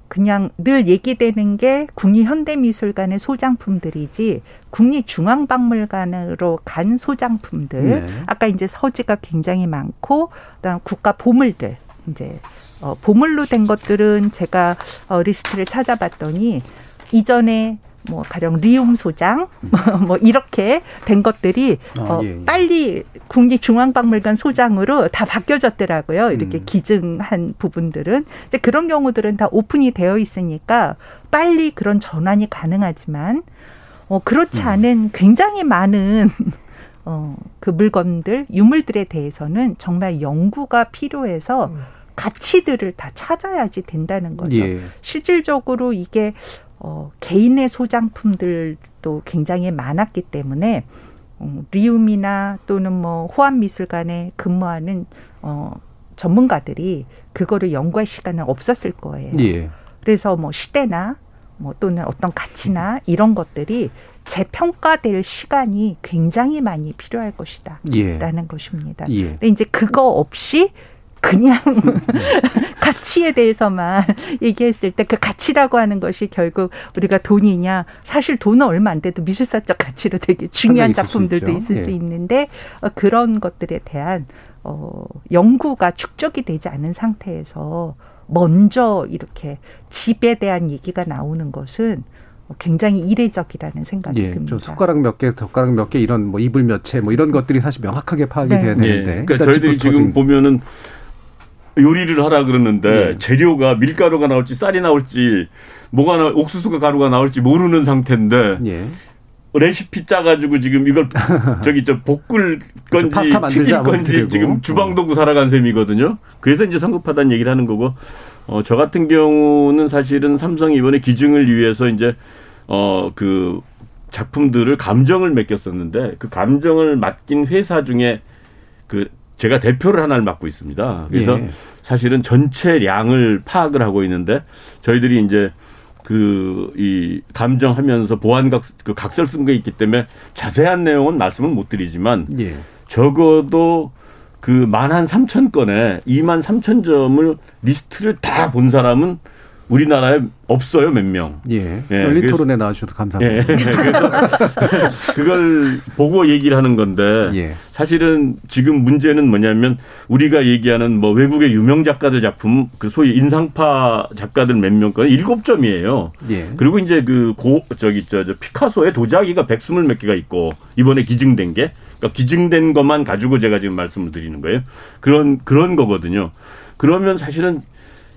그냥 늘 얘기되는 게 국립현대미술관의 소장품들이지 국립중앙박물관으로 간 소장품들. 네. 아까 이제 서지가 굉장히 많고 그다음 국가 보물들 이제 어, 보물로 된 것들은 제가 어, 리스트를 찾아봤더니 이전에 뭐 가령 리움 소장 (laughs) 뭐 이렇게 된 것들이 아, 어, 예, 예. 빨리 국립중앙박물관 소장으로 다 바뀌어졌더라고요. 이렇게 음. 기증한 부분들은 이제 그런 경우들은 다 오픈이 되어 있으니까 빨리 그런 전환이 가능하지만 어, 그렇지 음. 않은 굉장히 많은 (laughs) 어, 그 물건들 유물들에 대해서는 정말 연구가 필요해서 음. 가치들을 다 찾아야지 된다는 거죠. 예. 실질적으로 이게 어, 개인의 소장품들도 굉장히 많았기 때문에 어, 리움이나 또는 뭐 호암 미술관에 근무하는 어, 전문가들이 그거를 연구할 시간은 없었을 거예요. 예. 그래서 뭐 시대나 뭐 또는 어떤 가치나 이런 것들이 재평가될 시간이 굉장히 많이 필요할 것이다. 예. 라는 것입니다. 예. 근데 이제 그거 없이 그냥 (laughs) 가치에 대해서만 (laughs) 얘기했을 때 그 가치라고 하는 것이 결국 우리가 돈이냐 사실 돈은 얼마 안 돼도 미술사적 가치로 되게 중요한 있을 수 작품들도. 있을 수 예. 있는데 어, 그런 것들에 대한 어, 연구가 축적이 되지 않은 상태에서 먼저 이렇게 집에 대한 얘기가 나오는 것은 굉장히 이례적이라는 생각이 예, 듭니다. 저 숟가락 몇 개, 젓가락 몇 개 이런 뭐 이불 몇 채 뭐 이런 것들이 사실 명확하게 파악이 네. 돼야 예. 되는데 그러니까 일단 저희들이 지금 보면은 요리를 하라 그러는데 예. 재료가 밀가루가 나올지 쌀이 나올지 뭐가 나 옥수수가 가루가 나올지 모르는 상태인데 예. 레시피 짜가지고 지금 이걸 (laughs) 저기 저 볶을. 건지 튀길 뭐 건지 지금. 주방 도구 살아간 셈이거든요. 그래서 이제 성급하다는 얘기를 하는 거고 어, 저 같은 경우는 사실은 삼성이 이번에 기증을 위해서 이제 어 그 작품들을 감정을 맡겼었는데 그 감정을 맡긴 회사 중에 그 제가 대표를 하나를 맡고 있습니다. 그래서 예. 사실은 전체량을 파악을 하고 있는데 저희들이 이제 그 이 감정하면서 보안 각, 그 각설 쓴 게 있기 때문에 자세한 내용은 말씀을 못 드리지만 예. 적어도 그 만 한 삼천 건에 2만 삼천 점을 리스트를 다 본 사람은 우리나라에 없어요 몇 명. 예. 예, 열린 토론에 나와주셔서 감사합니다. 예. 그래서 (laughs) 그걸 보고 얘기를 하는 건데 예. 사실은 지금 문제는 뭐냐면 우리가 얘기하는 뭐 외국의 유명 작가들 작품 그 소위 인상파 작가들 몇 명 건 일곱 점이에요. 예. 그리고 이제 그 고 저기 저, 저 피카소의 도자기가 백스물 몇 개가 있고 이번에 기증된 게 그러니까 기증된 것만 가지고 제가 지금 말씀을 드리는 거예요. 그런 그런 거거든요. 그러면 사실은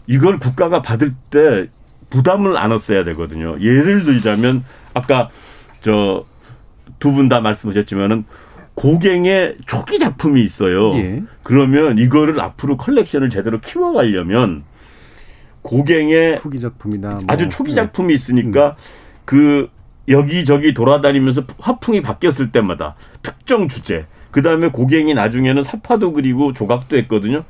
이걸 국가가 받을 때 부담을 안았어야 되거든요. 예를 들자면 아까 저 두 분 다 말씀하셨지만은 고갱의 초기 작품이 있어요. 예. 그러면 이거를 앞으로 컬렉션을 제대로 키워가려면 고갱의 후기 작품이나 뭐, 아주 초기 예. 작품이 있으니까 그 여기저기 돌아다니면서 화풍이 바뀌었을 때마다 특정 주제 그 다음에 고갱이 나중에는 사파도 그리고 조각도 했거든요.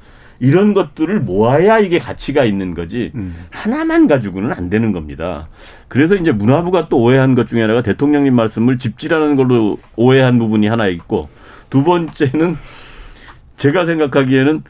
이런 것들을 모아야 이게 가치가 있는 거지 음. 하나만 가지고는 안 되는 겁니다. 그래서 이제 문화부가 또 오해한 것 중에 하나가 대통령님 말씀을 집지라는 걸로 오해한 부분이 하나 있고 두 번째는 제가 생각하기에는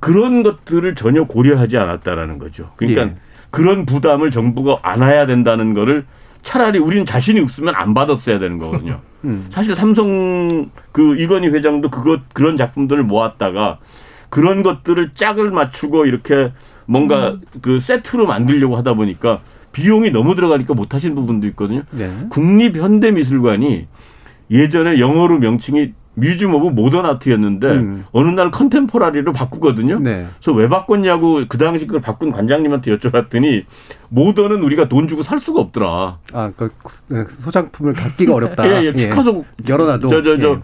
그런 것들을 전혀 고려하지 않았다라는 거죠. 그러니까 예. 그런 부담을 정부가 안아야 된다는 거를 차라리 우리는 자신이 없으면 안 받았어야 되는 거거든요. (laughs) 음. 사실 삼성 그 이건희 회장도 그것 그런 작품들을 모았다가 그런 것들을 짝을 맞추고 이렇게 뭔가 그 세트로 만들려고 하다 보니까 비용이 너무 들어가니까 못 하신 부분도 있거든요. 네. 국립현대미술관이 예전에 영어로 명칭이 Museum of Modern Art였는데 음. 어느 날 contemporary로 바꾸거든요. 네. 그래서 왜 바꿨냐고 그 당시 그걸 바꾼 관장님한테 여쭤봤더니 modern은 우리가 돈 주고 살 수가 없더라. 아, 그 소장품을 갖기가 어렵다. (laughs) 예, 예, 피카소 열어놔도 저저저 예.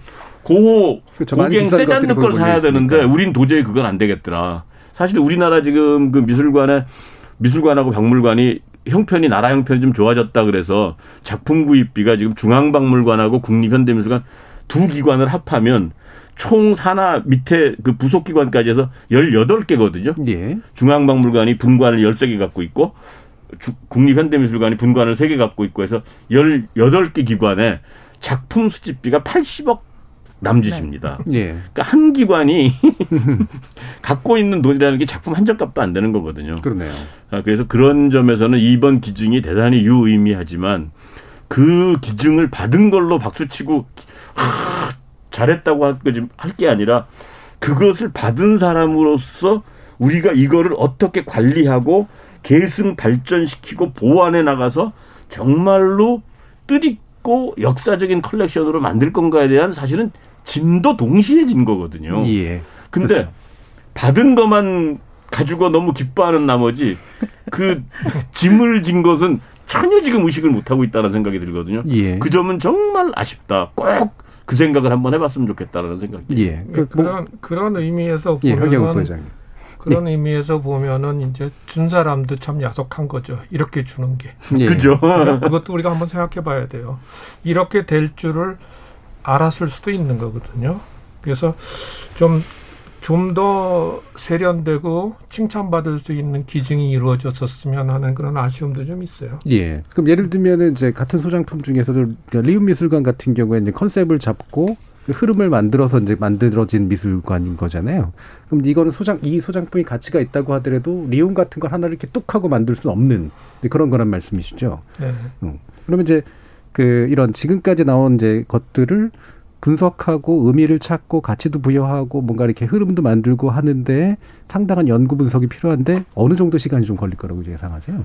고갱 비싼 세잔느 것들이 걸 사야 되는데. 우린 도저히 그건 안 되겠더라. 사실 우리나라 지금 그 미술관에 미술관하고 박물관이 형편이 나라 형편이 좀 좋아졌다 그래서 작품 구입비가 지금 중앙박물관하고 국립현대미술관 두 기관을 합하면 총 산하 밑에 그 부속 기관까지 해서 18개거든요. 예. 중앙박물관이 분관을 13개 갖고 있고 주- 국립현대미술관이 분관을 3개 갖고 있고 해서 18개 기관에 작품 수집비가 80억 남짓입니다. 예. 그러니까 한 기관이 (laughs) 갖고 있는 돈이라는 게 작품 한 점값도 안 되는 거거든요. 그러네요. 아, 그래서 그런 점에서는 이번 기증이 대단히 유의미하지만 그 기증을 받은 걸로 박수치고 하, 잘했다고 할 게 아니라 그것을 받은 사람으로서 우리가 이거를 어떻게 관리하고 계승 발전시키고 보완해 나가서 정말로 뜻있고 역사적인 컬렉션으로 만들 건가에 대한 사실은 짐도 동시에 진 거거든요. 예. 근데 받은 것만 가지고 너무 기뻐하는 나머지 그 (laughs) 짐을 진 것은 전혀 지금 의식을 못 하고 있다는 생각이 들거든요. 예. 그 점은 정말 아쉽다. 꼭 그 생각을 한번 해봤으면 좋겠다라는 생각이. 예. 그, 뭐, 그런 그런 의미에서 예, 보면은 부회장님. 그런 의미에서 보면은 이제 준 사람도 참 야속한 거죠. 이렇게 주는 게. 예. 그죠? 그것도 우리가 한번 생각해 봐야 돼요. 이렇게 될 줄을 알았을 수도 있는 거거든요. 그래서 좀 좀 더 세련되고 칭찬받을 수 있는 기증이 이루어졌었으면 하는 그런 아쉬움도 좀 있어요. 예. 그럼 예를 들면은 이제 같은 소장품 중에서도 그러니까 리움 미술관 같은 경우에 이제 컨셉을 잡고 그 흐름을 만들어서 이제 만들어진 미술관인 거잖아요. 그럼 이거는 소장 이 소장품이 가치가 있다고 하더라도 리움 같은 걸 하나를 이렇게 뚝 하고 만들 수는 없는 그런 거란 말씀이시죠. 네. 음. 그러면 이제 그 이런 지금까지 나온 이제 것들을 분석하고 의미를 찾고 가치도 부여하고 뭔가 이렇게 흐름도 만들고 하는데 상당한 연구 분석이 필요한데 어느 정도 시간이 좀 걸릴 거라고 예상하세요?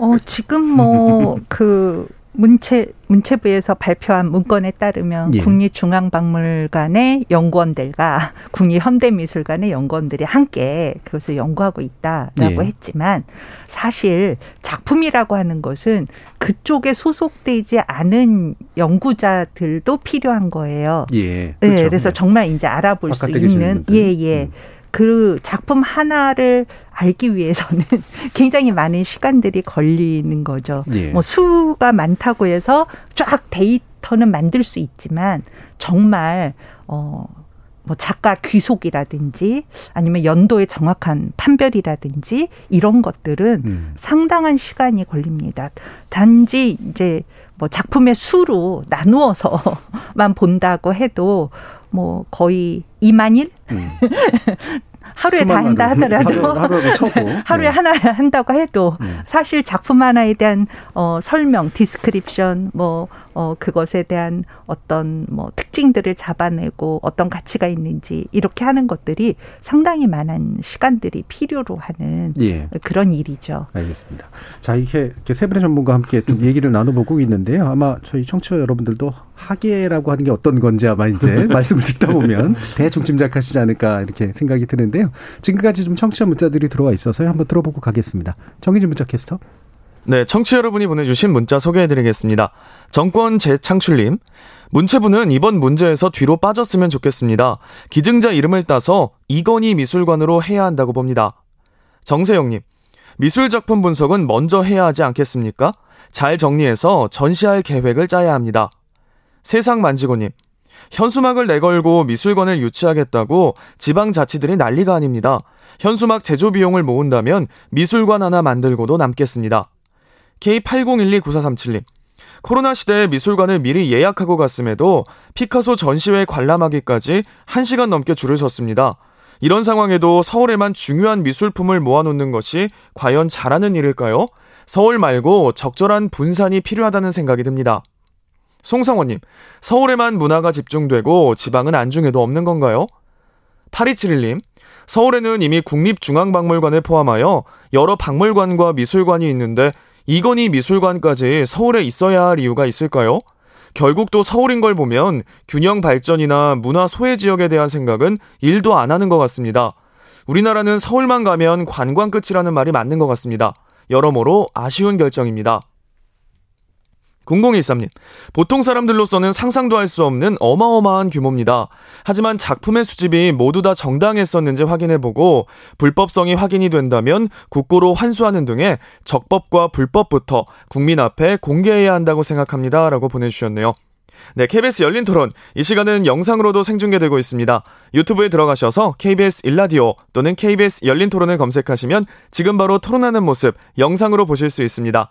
어, 지금 뭐, (laughs) 그, 문체 문체부에서 발표한 문건에 따르면 예. 국립중앙박물관의 연구원들과 (laughs) 국립현대미술관의 연구원들이 함께 그것을 연구하고 있다라고 예. 했지만 사실 작품이라고 하는 것은 그쪽에 소속되지 않은 연구자들도 필요한 거예요. 예. 그렇죠. 네, 그래서 정말 이제 알아볼 수 있는 예예. 예. 음. 그 작품 하나를 알기 위해서는 (laughs) 굉장히 많은 시간들이 걸리는 거죠. 예. 뭐 수가 많다고 해서 쫙 데이터는 만들 수 있지만 정말 어. 뭐 작가 귀속이라든지 아니면 연도의 정확한 판별이라든지 이런 것들은 음. 상당한 시간이 걸립니다. 단지 이제 뭐 작품의 수로 나누어서만 (laughs) 본다고 해도 뭐 거의 2만 일? 음. (laughs) 하루에 다 한다 하더라도 하루, (laughs) 하루에 네. 하나 한다고 해도 음. 사실 작품 하나에 대한 어 설명, description 뭐 어, 그것에 대한 어떤 뭐 특징들을 잡아내고 어떤 가치가 있는지 이렇게 하는 것들이 상당히 많은 시간들이 필요로 하는 예. 그런 일이죠. 알겠습니다. 자, 이렇게, 이렇게 세 분의 전문가와 함께 좀 얘기를 나눠보고 있는데요. 아마 저희 청취자 여러분들도 학예라고 하는 게 어떤 건지 아마 이제 (laughs) 말씀을 듣다 보면 대충 짐작하시지 않을까 이렇게 생각이 드는데요. 지금까지 좀 청취자 문자들이 들어와 있어서 한번 들어보고 가겠습니다. 정희진 문자 캐스터. 네, 청취 여러분이 보내주신 문자 소개해드리겠습니다. 정권 재창출님, 문체부는 이번 문제에서 뒤로 빠졌으면 좋겠습니다. 기증자 이름을 따서 이건희 미술관으로 해야 한다고 봅니다. 정세영님, 미술 작품 분석은 먼저 해야 하지 않겠습니까? 잘 정리해서 전시할 계획을 짜야 합니다. 세상 만지고님, 현수막을 내걸고 미술관을 유치하겠다고 지방자치들이 난리가 아닙니다. 현수막 제조 비용을 모은다면 미술관 하나 만들고도 남겠습니다. K80129437님. 코로나 시대에 미술관을 미리 예약하고 갔음에도 피카소 전시회 관람하기까지 1시간 넘게 줄을 섰습니다. 이런 상황에도 서울에만 중요한 미술품을 모아놓는 것이 과연 잘하는 일일까요? 서울 말고 적절한 분산이 필요하다는 생각이 듭니다. 송성원님, 서울에만 문화가 집중되고 지방은 안중에도 없는 건가요? 8271님, 서울에는 이미 국립중앙박물관을 포함하여 여러 박물관과 미술관이 있는데 이건희 미술관까지 서울에 있어야 할 이유가 있을까요? 결국 또 서울인 걸 보면 균형 발전이나 문화 소외 지역에 대한 생각은 일도 안 하는 것 같습니다. 우리나라는 서울만 가면 관광 끝이라는 말이 맞는 것 같습니다. 여러모로 아쉬운 결정입니다. 0013님. 보통 사람들로서는 상상도 할 수 없는 어마어마한 규모입니다. 하지만 작품의 수집이 모두 다 정당했었는지 확인해보고 불법성이 확인이 된다면 국고로 환수하는 등의 적법과 불법부터 국민 앞에 공개해야 한다고 생각합니다. 라고 보내주셨네요. 네, KBS 열린 토론. 이 시간은 영상으로도 생중계되고 있습니다. 유튜브에 들어가셔서 KBS 일라디오 또는 KBS 열린 토론을 검색하시면 지금 바로 토론하는 모습 영상으로 보실 수 있습니다.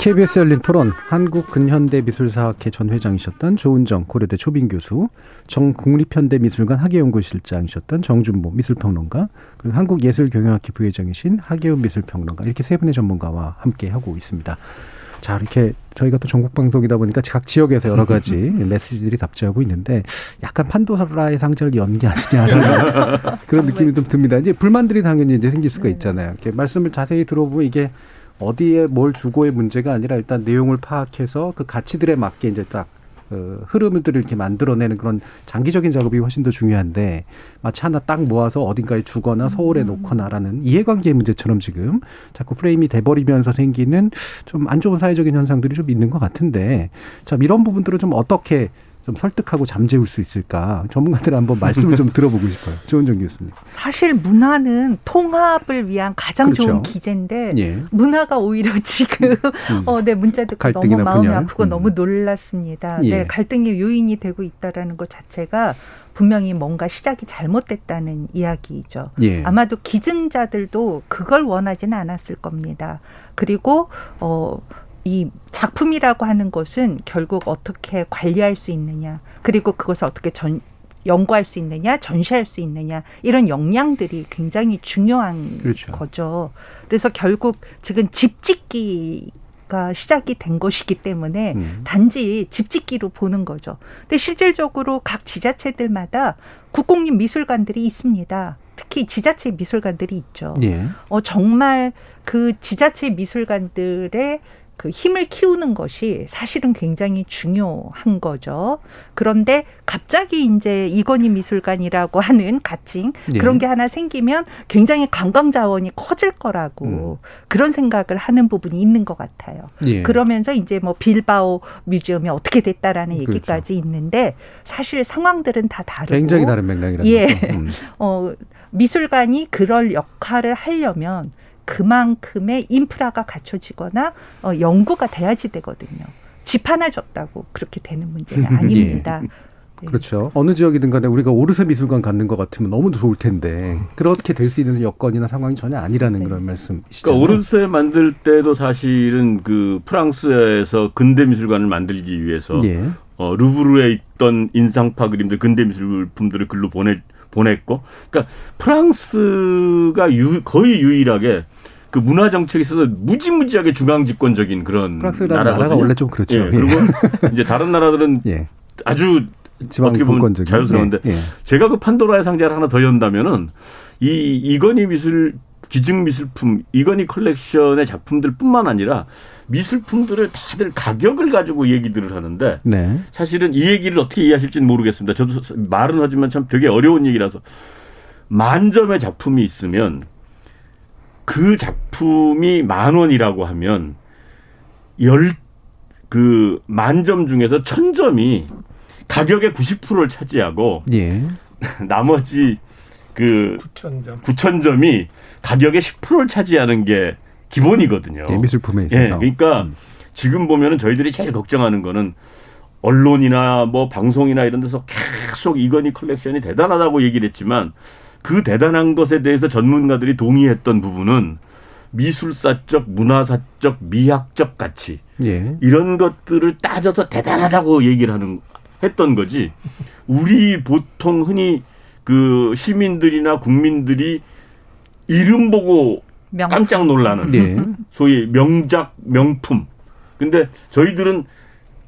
KBS 열린 토론 한국근현대미술사학회 전 회장이셨던 조은정 고려대 초빙 교수, 정국립현대미술관 학예연구실장이셨던 정준모 미술평론가, 그리고 한국예술경영학회 부회장이신 하계훈 미술평론가 이렇게 세 분의 전문가와 함께 하고 있습니다. 자, 이렇게 저희가 또 전국 방송이다 보니까 각 지역에서 여러 가지 (laughs) 메시지들이 답지하고 있는데 약간 판도라의 상자를 연게 아니냐라는 (laughs) 그런 느낌이 좀 듭니다. 이제 불만들이 당연히 이제 생길 수가 있잖아요. 이렇게 말씀을 자세히 들어보면 이게 어디에 뭘 주고의 문제가 아니라 일단 내용을 파악해서 그 가치들에 맞게 이제 딱 그 흐름들을 이렇게 만들어내는 그런 장기적인 작업이 훨씬 더 중요한데 마치 하나 딱 모아서 어딘가에 주거나 서울에 놓거나라는 이해관계 문제처럼 지금 자꾸 프레임이 돼버리면서 생기는 좀 안 좋은 사회적인 현상들이 좀 있는 것 같은데 참 이런 부분들을 좀 어떻게 좀 설득하고 잠재울 수 있을까 전문가들 한번 말씀을 좀 (laughs) 들어보고 싶어요. 조은정 교수님. 사실 문화는 통합을 위한 가장 그렇죠. 좋은 기제인데 예. 문화가 오히려 (laughs) 지금 음. 어, 네 문자 듣고 너무 마음이 분열. 아프고 음. 너무 놀랐습니다. 예. 네 갈등의 요인이 되고 있다라는 것 자체가 분명히 뭔가 시작이 잘못됐다는 이야기이죠. 예. 아마도 기증자들도 그걸 원하지는 않았을 겁니다. 그리고 어. 이 작품이라고 하는 것은 결국 어떻게 관리할 수 있느냐, 그리고 그것을 어떻게 전, 연구할 수 있느냐, 전시할 수 있느냐 이런 역량들이 굉장히 중요한 그렇죠. 거죠. 그래서 결국 지금 집짓기 가 시작이 된 것이기 때문에 음. 단지 집짓기로 보는 거죠. 근데 실질적으로 각 지자체들마다 국공립 미술관들이 있습니다. 특히 지자체 미술관들이 있죠. 예. 어, 정말 그 지자체 미술관들의 그 힘을 키우는 것이 사실은 굉장히 중요한 거죠. 그런데 갑자기 이제 이건희 미술관이라고 하는 가칭 예. 그런 게 하나 생기면 굉장히 관광 자원이 커질 거라고 그런 생각을 하는 부분이 있는 것 같아요. 음. 예. 그러면서 이제 뭐 빌바오 뮤지엄이 어떻게 됐다라는 그렇죠. 얘기까지 있는데 사실 상황들은 다 다르고 굉장히 다른 맥락이라는 예. 음. (laughs) 어, 미술관이 그럴 역할을 하려면 그만큼의 인프라가 갖춰지거나 어, 연구가 돼야지 되거든요. 집 하나 줬다고 그렇게 되는 문제는 (laughs) 아닙니다. 네. 그렇죠. 어느 지역이든 간에 우리가 오르세 미술관 갖는 것 같으면 너무 좋을 텐데 그렇게 될 수 있는 여건이나 상황이 전혀 아니라는 그런 말씀이시죠. 그러니까 오르세 만들 때도 사실은 그 프랑스에서 근대 미술관을 만들기 위해서 예. 어, 루브르에 있던 인상파 그림들 근대 미술품들을 글로 보내 보냈고, 그러니까 프랑스가 유, 거의 유일하게 그 문화 정책에 있어서 무지무지하게 중앙 집권적인 그런. 나라가 원래 좀 그렇죠. 예, 예. 그리고 (laughs) 이제 다른 나라들은 예. 아주 어떻게 보면 분권적인. 자유스러운데 예, 예. 제가 그 판도라의 상자를 하나 더 연다면은 이 이건희 미술 기증 미술품 이건희 컬렉션의 작품들뿐만 아니라 미술품들을 다들 가격을 가지고 얘기들을 하는데 네. 사실은 이 얘기를 어떻게 이해하실지는 모르겠습니다. 저도 말은 하지만 참 되게 어려운 얘기라서 만점의 작품이 있으면 그 작품이 만 원이라고 하면 열 그 만 점 중에서 천 점이 가격의 90%를 차지하고 예. (laughs) 나머지 그 9,000점. 9천 점이 가격의 10%를 차지하는 게 기본이거든요. 예, 미술품에 있어서. 예, 그러니까 지금 보면은 저희들이 제일 걱정하는 거는 언론이나 뭐 방송이나 이런 데서 계속 이건희 컬렉션이 대단하다고 얘기를 했지만 그 대단한 것에 대해서 전문가들이 동의했던 부분은 미술사적, 문화사적, 미학적 가치 예. 이런 것들을 따져서 대단하다고 얘기를 하는 했던 거지. 우리 보통 흔히 그 시민들이나 국민들이 이름 보고 명품. 깜짝 놀라는 예. 소위 명작 명품. 근데 저희들은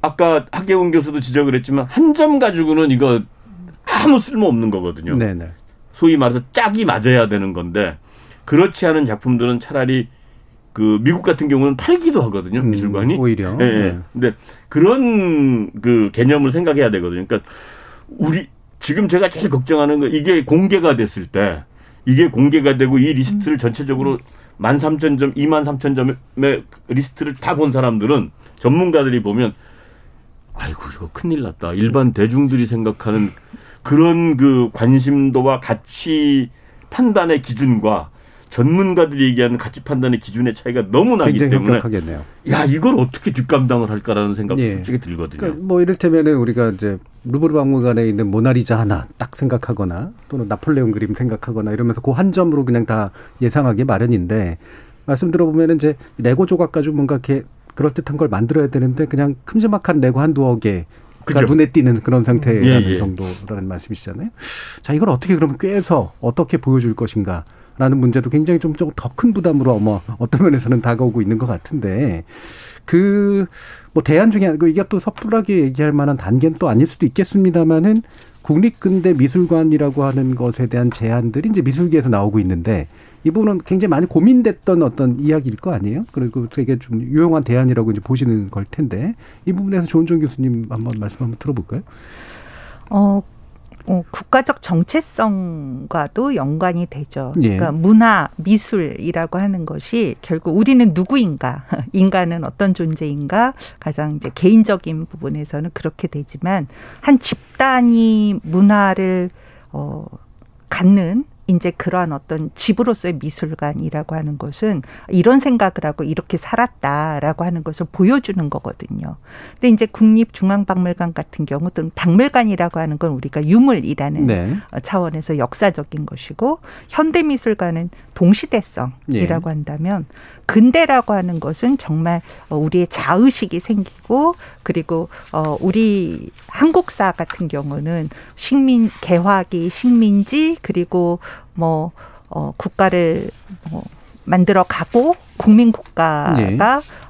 아까 학계원 교수도 지적을 했지만 한 점 가지고는 이거 아무 쓸모 없는 거거든요. 네네. 소위 말해서 짝이 맞아야 되는 건데 그렇지 않은 작품들은 차라리 그 미국 같은 경우는 팔기도 하거든요 음, 미술관이 오히려. 예, 예. 네. 근데 그런 그 개념을 생각해야 되거든요. 그러니까 우리 지금 제가 제일 걱정하는 거 이게 공개가 됐을 때 이게 공개가 되고 이 리스트를 전체적으로 13,000점, 23,000점의 리스트를 다 본 사람들은 전문가들이 보면 아이고 이거 큰일 났다. 일반 대중들이 생각하는 그런 그 관심도와 가치 판단의 기준과 전문가들이 얘기하는 가치 판단의 기준의 차이가 너무 나기 때문에 혁격하겠네요. 야 이걸 어떻게 뒷감당을 할까라는 생각이 예. 솔직히 들거든요. 그러니까 뭐 이를테면은 우리가 이제 루브르 박물관에 있는 모나리자 하나 딱 생각하거나 또는 나폴레옹 그림 생각하거나 이러면서 그 한 점으로 그냥 다 예상하기 마련인데 말씀 들어보면은 이제 레고 조각 가지고 뭔가 이렇게 그럴듯한 걸 만들어야 되는데 그냥 큼지막한 레고 한두어 개. 가 그죠. 눈에 띄는 그런 상태라는 예, 예. 정도라는 말씀이시잖아요. 자, 이걸 어떻게 그러면 꿰서 어떻게 보여줄 것인가. 라는 문제도 굉장히 좀더큰 부담으로 어머 어떤 면에서는 다가오고 있는 것 같은데 그, 뭐, 대안 중에, 그 이게 또 섣불하게 얘기할 만한 단계는 또 아닐 수도 있겠습니다만은 국립근대 미술관이라고 하는 것에 대한 제안들이 이제 미술계에서 나오고 있는데 이 부분은 굉장히 많이 고민됐던 어떤 이야기일 거 아니에요? 그리고 되게 좀 유용한 대안이라고 이제 보시는 걸 텐데 이 부분에서 조은정 교수님 한번 말씀 한번 들어볼까요? 어, 어, 국가적 정체성과도 연관이 되죠. 예. 그러니까 문화, 미술이라고 하는 것이 결국 우리는 누구인가, (laughs) 인간은 어떤 존재인가, 가장 이제 개인적인 부분에서는 그렇게 되지만 한 집단이 문화를 어, 갖는 이제 그러한 어떤 집으로서의 미술관이라고 하는 것은 이런 생각을 하고 이렇게 살았다라고 하는 것을 보여주는 거거든요. 근데 이제 국립중앙박물관 같은 경우 또는 박물관이라고 하는 건 우리가 유물이라는 네. 차원에서 역사적인 것이고 현대미술관은 동시대성이라고 예. 한다면 근대라고 하는 것은 정말 어, 우리의 자의식이 생기고 그리고 어 우리 한국사 같은 경우는 식민 개화기 식민지 그리고 뭐 어 국가를 뭐 만들어 가고 국민 국가가 네.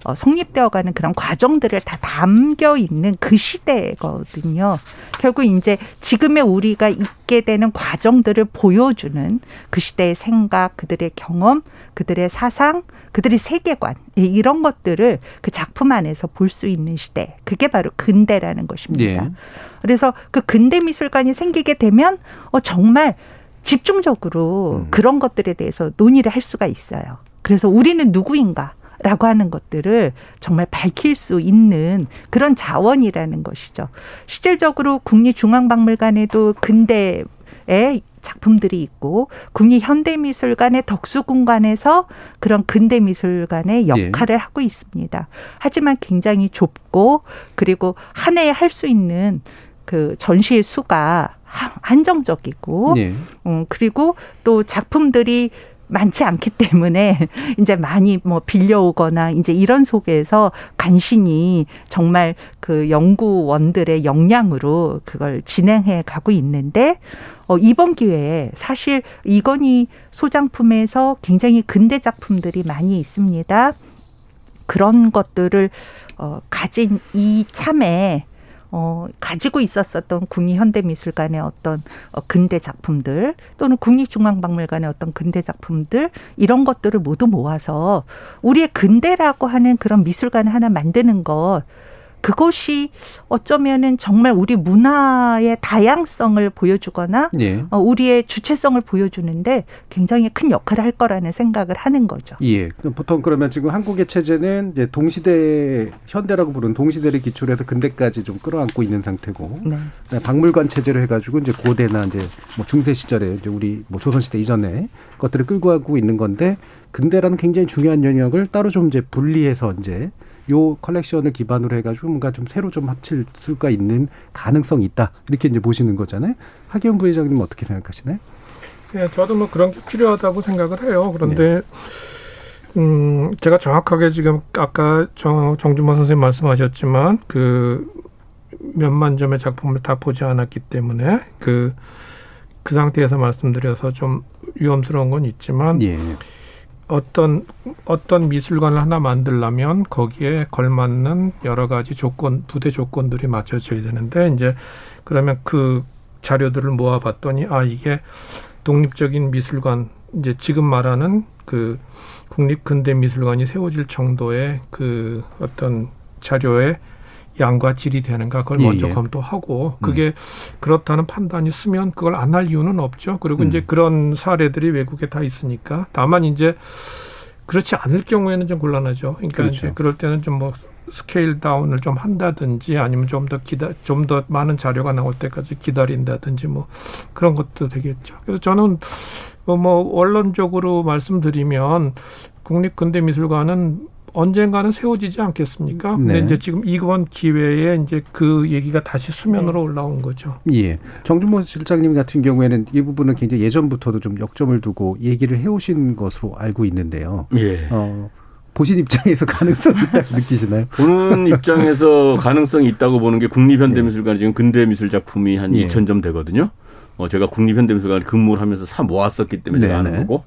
어, 성립되어가는 그런 과정들을 다 담겨 있는 그 시대거든요. 결국 이제 지금의 우리가 있게 되는 과정들을 보여주는 그 시대의 생각, 그들의 경험, 그들의 사상, 그들의 세계관 예, 이런 것들을 그 작품 안에서 볼 수 있는 시대. 그게 바로 근대라는 것입니다. 예. 그래서 그 근대 미술관이 생기게 되면 어 정말 집중적으로 그런 것들에 대해서 논의를 할 수가 있어요. 그래서 우리는 누구인가? 라고 하는 것들을 정말 밝힐 수 있는 그런 자원이라는 것이죠. 실질적으로 국립중앙박물관에도 근대의 작품들이 있고 국립현대미술관의 덕수궁관에서 그런 근대미술관의 역할을 하고 있습니다. 하지만 굉장히 좁고 그리고 한 해에 할 수 있는 그 전시의 수가 하- 한정적이고 예. 음, 그리고 또 작품들이 많지 않기 때문에 (laughs) 이제 많이 뭐 빌려오거나 이제 이런 속에서 간신히 정말 그 연구원들의 역량으로 그걸 진행해 가고 있는데 어, 이번 기회에 사실 이건희 소장품에서 굉장히 근대 작품들이 많이 있습니다. 그런 것들을 어, 가진 이 참에 어, 가지고 있었었던 국립현대미술관의 어떤 어, 근대 작품들 또는 국립중앙박물관의 어떤 근대 작품들 이런 것들을 모두 모아서 우리의 근대라고 하는 그런 미술관을 하나 만드는 것 그것이 어쩌면은 정말 우리 문화의 다양성을 보여주거나 예. 어, 우리의 주체성을 보여주는데 굉장히 큰 역할을 할 거라는 생각을 하는 거죠. 예. 보통 그러면 지금 한국의 체제는 이제 동시대 현대라고 부르는 동시대를 기초로 해서 근대까지 좀 끌어안고 있는 상태고 네. 박물관 체제로 해가지고 이제 고대나 이제 뭐 중세 시절에 이제 우리 뭐 조선시대 이전에 것들을 끌고 가고 있는 건데 근대라는 굉장히 중요한 영역을 따로 좀 이제 분리해서 이제 요 컬렉션을 기반으로 해가지고 뭔가 좀 새로 좀 합칠 수가 있는 가능성이 있다 이렇게 이제 보시는 거잖아요. 하기현 부회장님 어떻게 생각하시나요? 예, 저도 뭐 그런 게 필요하다고 생각을 해요. 그런데 음, 제가 정확하게 지금 아까 정, 정준만 선생님 말씀하셨지만 그 몇만 점의 작품을 다 보지 않았기 때문에 그, 그 상태에서 말씀드려서 좀 위험스러운 건 있지만 예. 어떤 어떤 미술관을 하나 만들려면 거기에 걸맞는 여러 가지 조건 부대 조건들이 맞춰져야 되는데 이제 그러면 그 자료들을 모아봤더니 아 이게 독립적인 미술관 이제 지금 말하는 그 국립 근대 미술관이 세워질 정도의 그 어떤 자료의 양과 질이 되는가 그걸 예, 먼저 예. 검토하고 그게 그렇다는 판단이 쓰면 그걸 안 할 이유는 없죠. 그리고 음. 이제 그런 사례들이 외국에 다 있으니까 다만 이제 그렇지 않을 경우에는 좀 곤란하죠. 그러니까 그렇죠. 이제 그럴 때는 좀 뭐 스케일 다운을 좀 한다든지 아니면 좀 더 기다 좀 더 많은 자료가 나올 때까지 기다린다든지 뭐 그런 것도 되겠죠. 그래서 저는 어, 뭐 원론적으로 말씀드리면 국립근대미술관은 언젠가는 세워지지 않겠습니까? 근데 네. 이제 지금 이번 기회에 이제 그 얘기가 다시 수면으로 네. 올라온 거죠. 예. 정준모 실장님 같은 경우에는 이 부분은 굉장히 예전부터도 좀 역점을 두고 얘기를 해오신 것으로 알고 있는데요. 예. 어, 보신 입장에서 (laughs) 가능성이 있다고 느끼시나요? 보는 (laughs) 입장에서 가능성이 있다고 보는 게 국립현대미술관 지금 근대미술 작품이 한 예. 2천 점 되거든요. 어, 제가 국립현대미술관에 근무를 하면서 사 모았었기 때문에 네네. 아는 거고.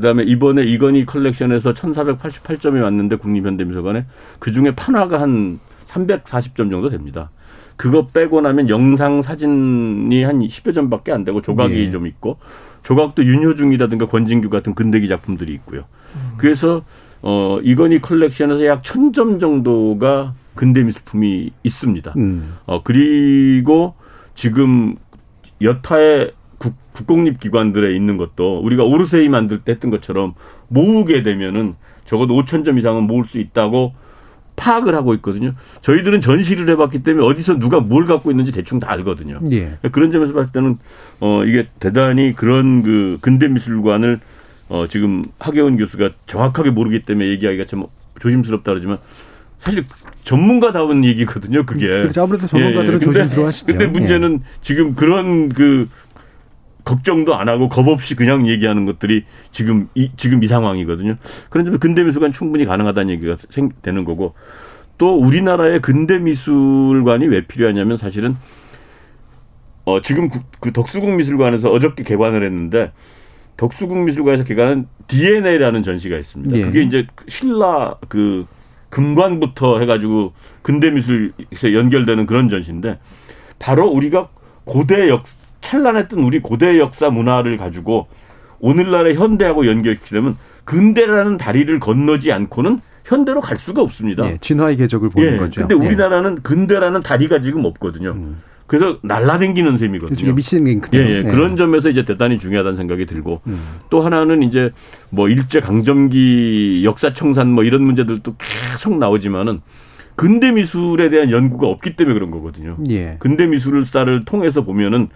그다음에 이번에 이건희 컬렉션에서 1488점이 왔는데 국립현대미술관에 그중에 판화가 한 340점 정도 됩니다. 그거 빼고 나면 영상 사진이 한 10여 점밖에 안 되고 조각이 예. 좀 있고 조각도 윤효중이라든가 권진규 같은 근대기 작품들이 있고요. 음. 그래서 어 이건희 컬렉션에서 약 1000점 정도가 근대 미술품이 있습니다. 음. 어 그리고 지금 여타의 국, 국공립 기관들에 있는 것도 우리가 오르세이 만들 때 했던 것처럼 모으게 되면은 적어도 5천 점 이상은 모을 수 있다고 파악을 하고 있거든요. 저희들은 전시를 해봤기 때문에 어디서 누가 뭘 갖고 있는지 대충 다 알거든요. 예. 그런 점에서 봤을 때는 어 이게 대단히 그런 그 근대 미술관을 어 지금 하계원 교수가 정확하게 모르기 때문에 얘기하기가 참 조심스럽다 그러지만 사실 전문가다운 얘기거든요. 그게. 그렇죠. 아무래도 전문가들은 예, 예. 조심스러워하시죠. 근데 문제는 예. 지금 그런 그 걱정도 안 하고 겁 없이 그냥 얘기하는 것들이 지금 이 지금 이 상황이거든요. 그런 점에 근대 미술관 충분히 가능하다는 얘기가 생, 되는 거고 또 우리나라의 근대 미술관이 왜 필요하냐면 사실은 어 지금 그, 그 덕수궁 미술관에서 어저께 개관을 했는데 덕수궁 미술관에서 개관한 DNA라는 전시가 있습니다. 예. 그게 이제 신라 그 금관부터 해가지고 근대 미술에서 연결되는 그런 전시인데 바로 우리가 고대 역 찬란했던 우리 고대 역사 문화를 가지고 오늘날의 현대하고 연결시키려면 근대라는 다리를 건너지 않고는 현대로 갈 수가 없습니다. 예, 진화의 궤적을 보는 예, 거죠. 근데 예. 우리나라는 예. 근대라는 다리가 지금 없거든요. 음. 그래서 날라댕기는 셈이거든요. 미신 링크. 예, 예. 예. 그런 점에서 이제 대단히 중요하다는 생각이 들고 음. 또 하나는 이제 뭐 일제 강점기 역사 청산 뭐 이런 문제들도 계속 나오지만은 근대 미술에 대한 연구가 없기 때문에 그런 거거든요. 예. 근대 미술사를 통해서 보면은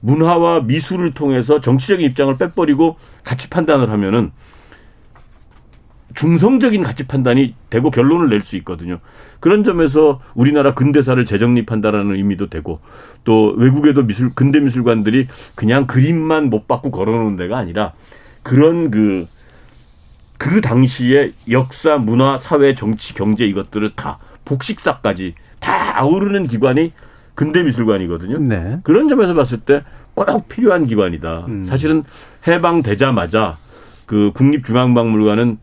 문화와 미술을 통해서 정치적인 입장을 빼버리고 가치 판단을 하면은 중성적인 가치 판단이 되고 결론을 낼 수 있거든요. 그런 점에서 우리나라 근대사를 재정립한다라는 의미도 되고 또 외국에도 미술 근대 미술관들이 그냥 그림만 못 받고 걸어놓은 데가 아니라 그런 그그 그 당시의 역사, 문화, 사회, 정치, 경제 이것들을 다 복식사까지 다 아우르는 기관이 근대 미술관이거든요. 네. 그런 점에서 봤을 때 꼭 필요한 기관이다. 음. 사실은 해방되자마자 그 국립중앙박물관은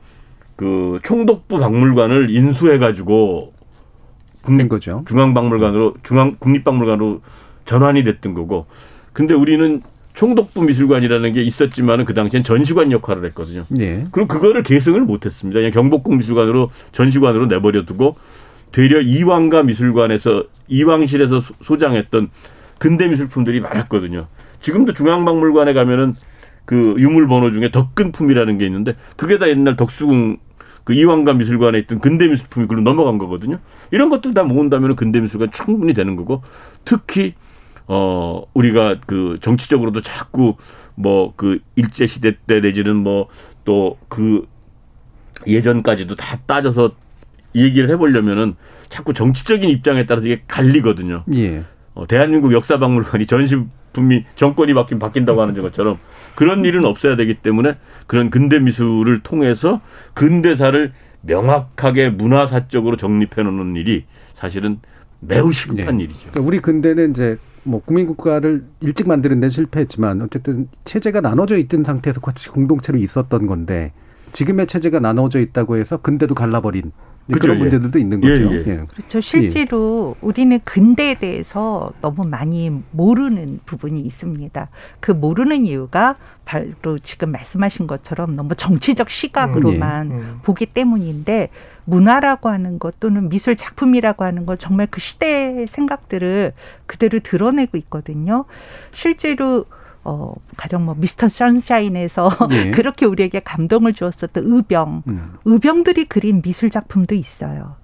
그 총독부 박물관을 인수해 가지고 국립 거죠. 중앙박물관으로 중앙 국립박물관으로 전환이 됐던 거고. 근데 우리는 총독부 미술관이라는 게 있었지만은 그 당시엔 전시관 역할을 했거든요. 네. 그럼 그거를 계승을 못했습니다. 그냥 경복궁 미술관으로 전시관으로 내버려두고 되려 이왕가 미술관에서 이왕실에서 소장했던 근대 미술품들이 많았거든요. 지금도 중앙박물관에 가면은 그 유물 번호 중에 덕근품이라는 게 있는데 그게 다 옛날 덕수궁 그 이왕가 미술관에 있던 근대 미술품이 그로 넘어간 거거든요. 이런 것들 다 모은다면 근대 미술관 충분히 되는 거고 특히 어 우리가 그 정치적으로도 자꾸 뭐 그 일제 시대 때 내지는 뭐 또 그 예전까지도 다 따져서 얘기를 해보려면은 자꾸 정치적인 입장에 따라서 이게 갈리거든요. 예. 어, 대한민국 역사박물관이 전시품이 정권이 바뀐 바뀐다고 하는 것처럼 그런 일은 없어야 되기 때문에 그런 근대 미술을 통해서 근대사를 명확하게 문화사적으로 정립해 놓는 일이 사실은 매우 시급한 네. 일이죠. 그러니까 우리 근대는 이제 뭐 국민국가를 일찍 만드는 데 실패했지만 어쨌든 체제가 나눠져 있던 상태에서 같이 공동체로 있었던 건데 지금의 체제가 나눠져 있다고 해서 근대도 갈라버린 그죠, 그런 예. 문제들도 있는 거죠. 예, 예. 예. 그렇죠. 실제로 우리는 근대에 대해서 너무 많이 모르는 부분이 있습니다. 그 모르는 이유가 바로 지금 말씀하신 것처럼 너무 정치적 시각으로만 음, 음. 보기 때문인데 문화라고 하는 것 또는 미술 작품이라고 하는 것 정말 그 시대의 생각들을 그대로 드러내고 있거든요. 실제로 어, 가령 뭐 미스터 선샤인에서 (laughs) 네. 그렇게 우리에게 감동을 주었었던 의병, 음. 의병들이 그린 미술 작품도 있어요.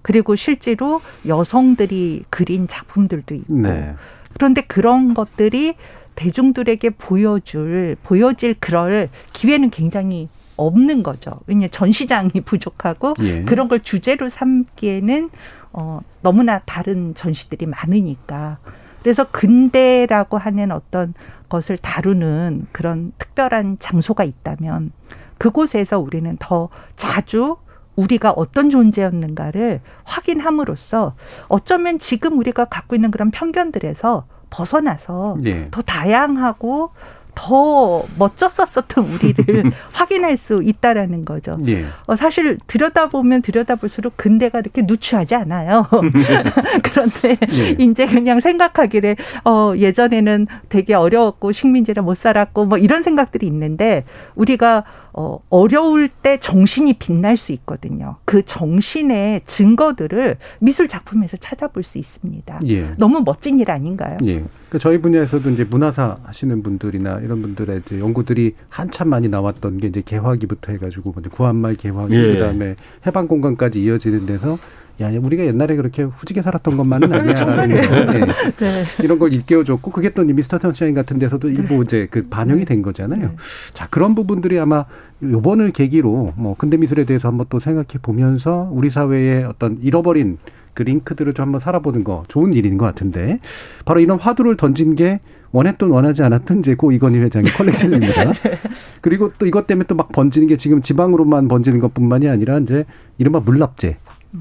그리고 실제로 여성들이 그린 작품들도 있고. 네. 그런데 그런 것들이 대중들에게 보여줄, 보여질 그럴 기회는 굉장히 없는 거죠. 왜냐 전시장이 (laughs) 부족하고 예. 그런 걸 주제로 삼기에는 어, 너무나 다른 전시들이 많으니까. 그래서 근대라고 하는 어떤 것을 다루는 그런 특별한 장소가 있다면 그곳에서 우리는 더 자주 우리가 어떤 존재였는가를 확인함으로써 어쩌면 지금 우리가 갖고 있는 그런 편견들에서 벗어나서 네. 더 다양하고 더 멋졌었었던 우리를 (laughs) 확인할 수 있다라는 거죠. 예. 어, 사실 들여다보면 들여다볼수록 근대가 이렇게 누추하지 않아요. (laughs) (laughs) 그런데 예. 이제 그냥 생각하기를 어, 예전에는 되게 어려웠고 식민지를 못 살았고 뭐 이런 생각들이 있는데 우리가 어, 어려울 때 정신이 빛날 수 있거든요. 그 정신의 증거들을 미술 작품에서 찾아볼 수 있습니다. 예. 너무 멋진 일 아닌가요? 예. 그러니까 저희 분야에서도 이제 문화사 하시는 분들이나 이런 분들의 이제 연구들이 한참 많이 나왔던 게 이제 개화기부터 해가지고 구한말 개화기 예. 그다음에 해방 공간까지 이어지는 데서 야, 우리가 옛날에 그렇게 후지게 살았던 것만은 아니야라는 네. 네. 이런 걸 일깨워줬고 그게 또 미스터 선샤인 같은 데서도 일부 이제 그 반영이 된 거잖아요. 네. 자 그런 부분들이 아마 요번을 계기로 뭐 근대 미술에 대해서 한번 또 생각해 보면서 우리 사회의 어떤 잃어버린 그 링크들을 좀 한번 살아보는 거 좋은 일인 것 같은데 바로 이런 화두를 던진 게 원했던 원하지 않았던 이제 고 이건희 회장의 컬렉션입니다. (laughs) 네. 그리고 또 이것 때문에 또 막 번지는 게 지금 지방으로만 번지는 것뿐만이 아니라 이제 이른바 물납제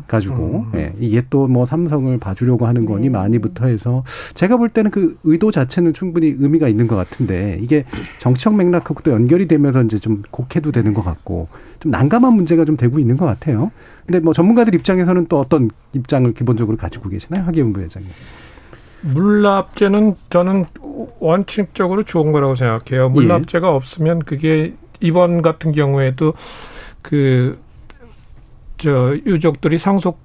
가지고 음. 예, 이게 또 뭐 삼성을 봐주려고 하는 거니 네. 많이부터 해서 제가 볼 때는 그 의도 자체는 충분히 의미가 있는 것 같은데 이게 정치적 맥락하고 또 연결이 되면서 이제 좀 곡해도 되는 것 같고 좀 난감한 문제가 좀 되고 있는 것 같아요. 근데 뭐 전문가들 입장에서는 또 어떤 입장을 기본적으로 가지고 계시나요, 하기훈 부회장님? 물납제는 저는 원칙적으로 좋은 거라고 생각해요. 물납제가 예. 없으면 그게 이번 같은 경우에도 그 저 유족들이 상속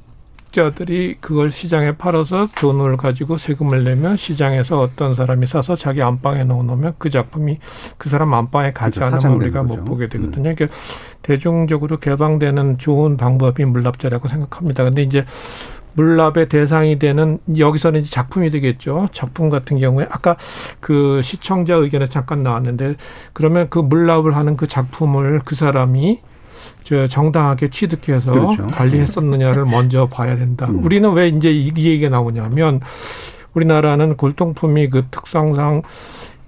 자들이 그걸 시장에 팔아서 돈을 가지고 세금을 내면 시장에서 어떤 사람이 사서 자기 안방에 넣어놓으면 그 작품이 그 사람 안방에 가지 그렇죠. 않으면 우리가 거죠. 못 보게 되거든요. 음. 그러니까 대중적으로 개방되는 좋은 방법이 물납제라고 생각합니다. 근데 이제 물납의 대상이 되는 여기서는 이제 작품이 되겠죠. 작품 같은 경우에 아까 그 시청자 의견에 잠깐 나왔는데 그러면 그 물납을 하는 그 작품을 그 사람이 저 정당하게 취득해서 그렇죠. 관리했었느냐를 네. 먼저 봐야 된다. 음. 우리는 왜 이제 이 얘기가 나오냐면 우리나라는 골동품이 그 특성상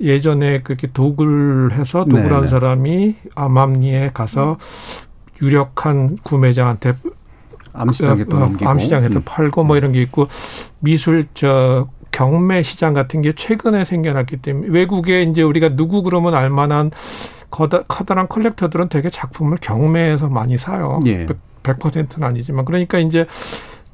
예전에 그렇게 도굴 해서 네네. 사람이 암암리에 가서 유력한 구매자한테 암시장에 또 어, 넘기고 암시장에서 음. 팔고 뭐 이런 게 있고 미술 저 경매 시장 같은 게 최근에 생겨났기 때문에 외국에 이제 우리가 누구 그러면 알만한 커다, 커다란 컬렉터들은 되게 작품을 경매에서 많이 사요. 예. 100%는 아니지만 그러니까 이제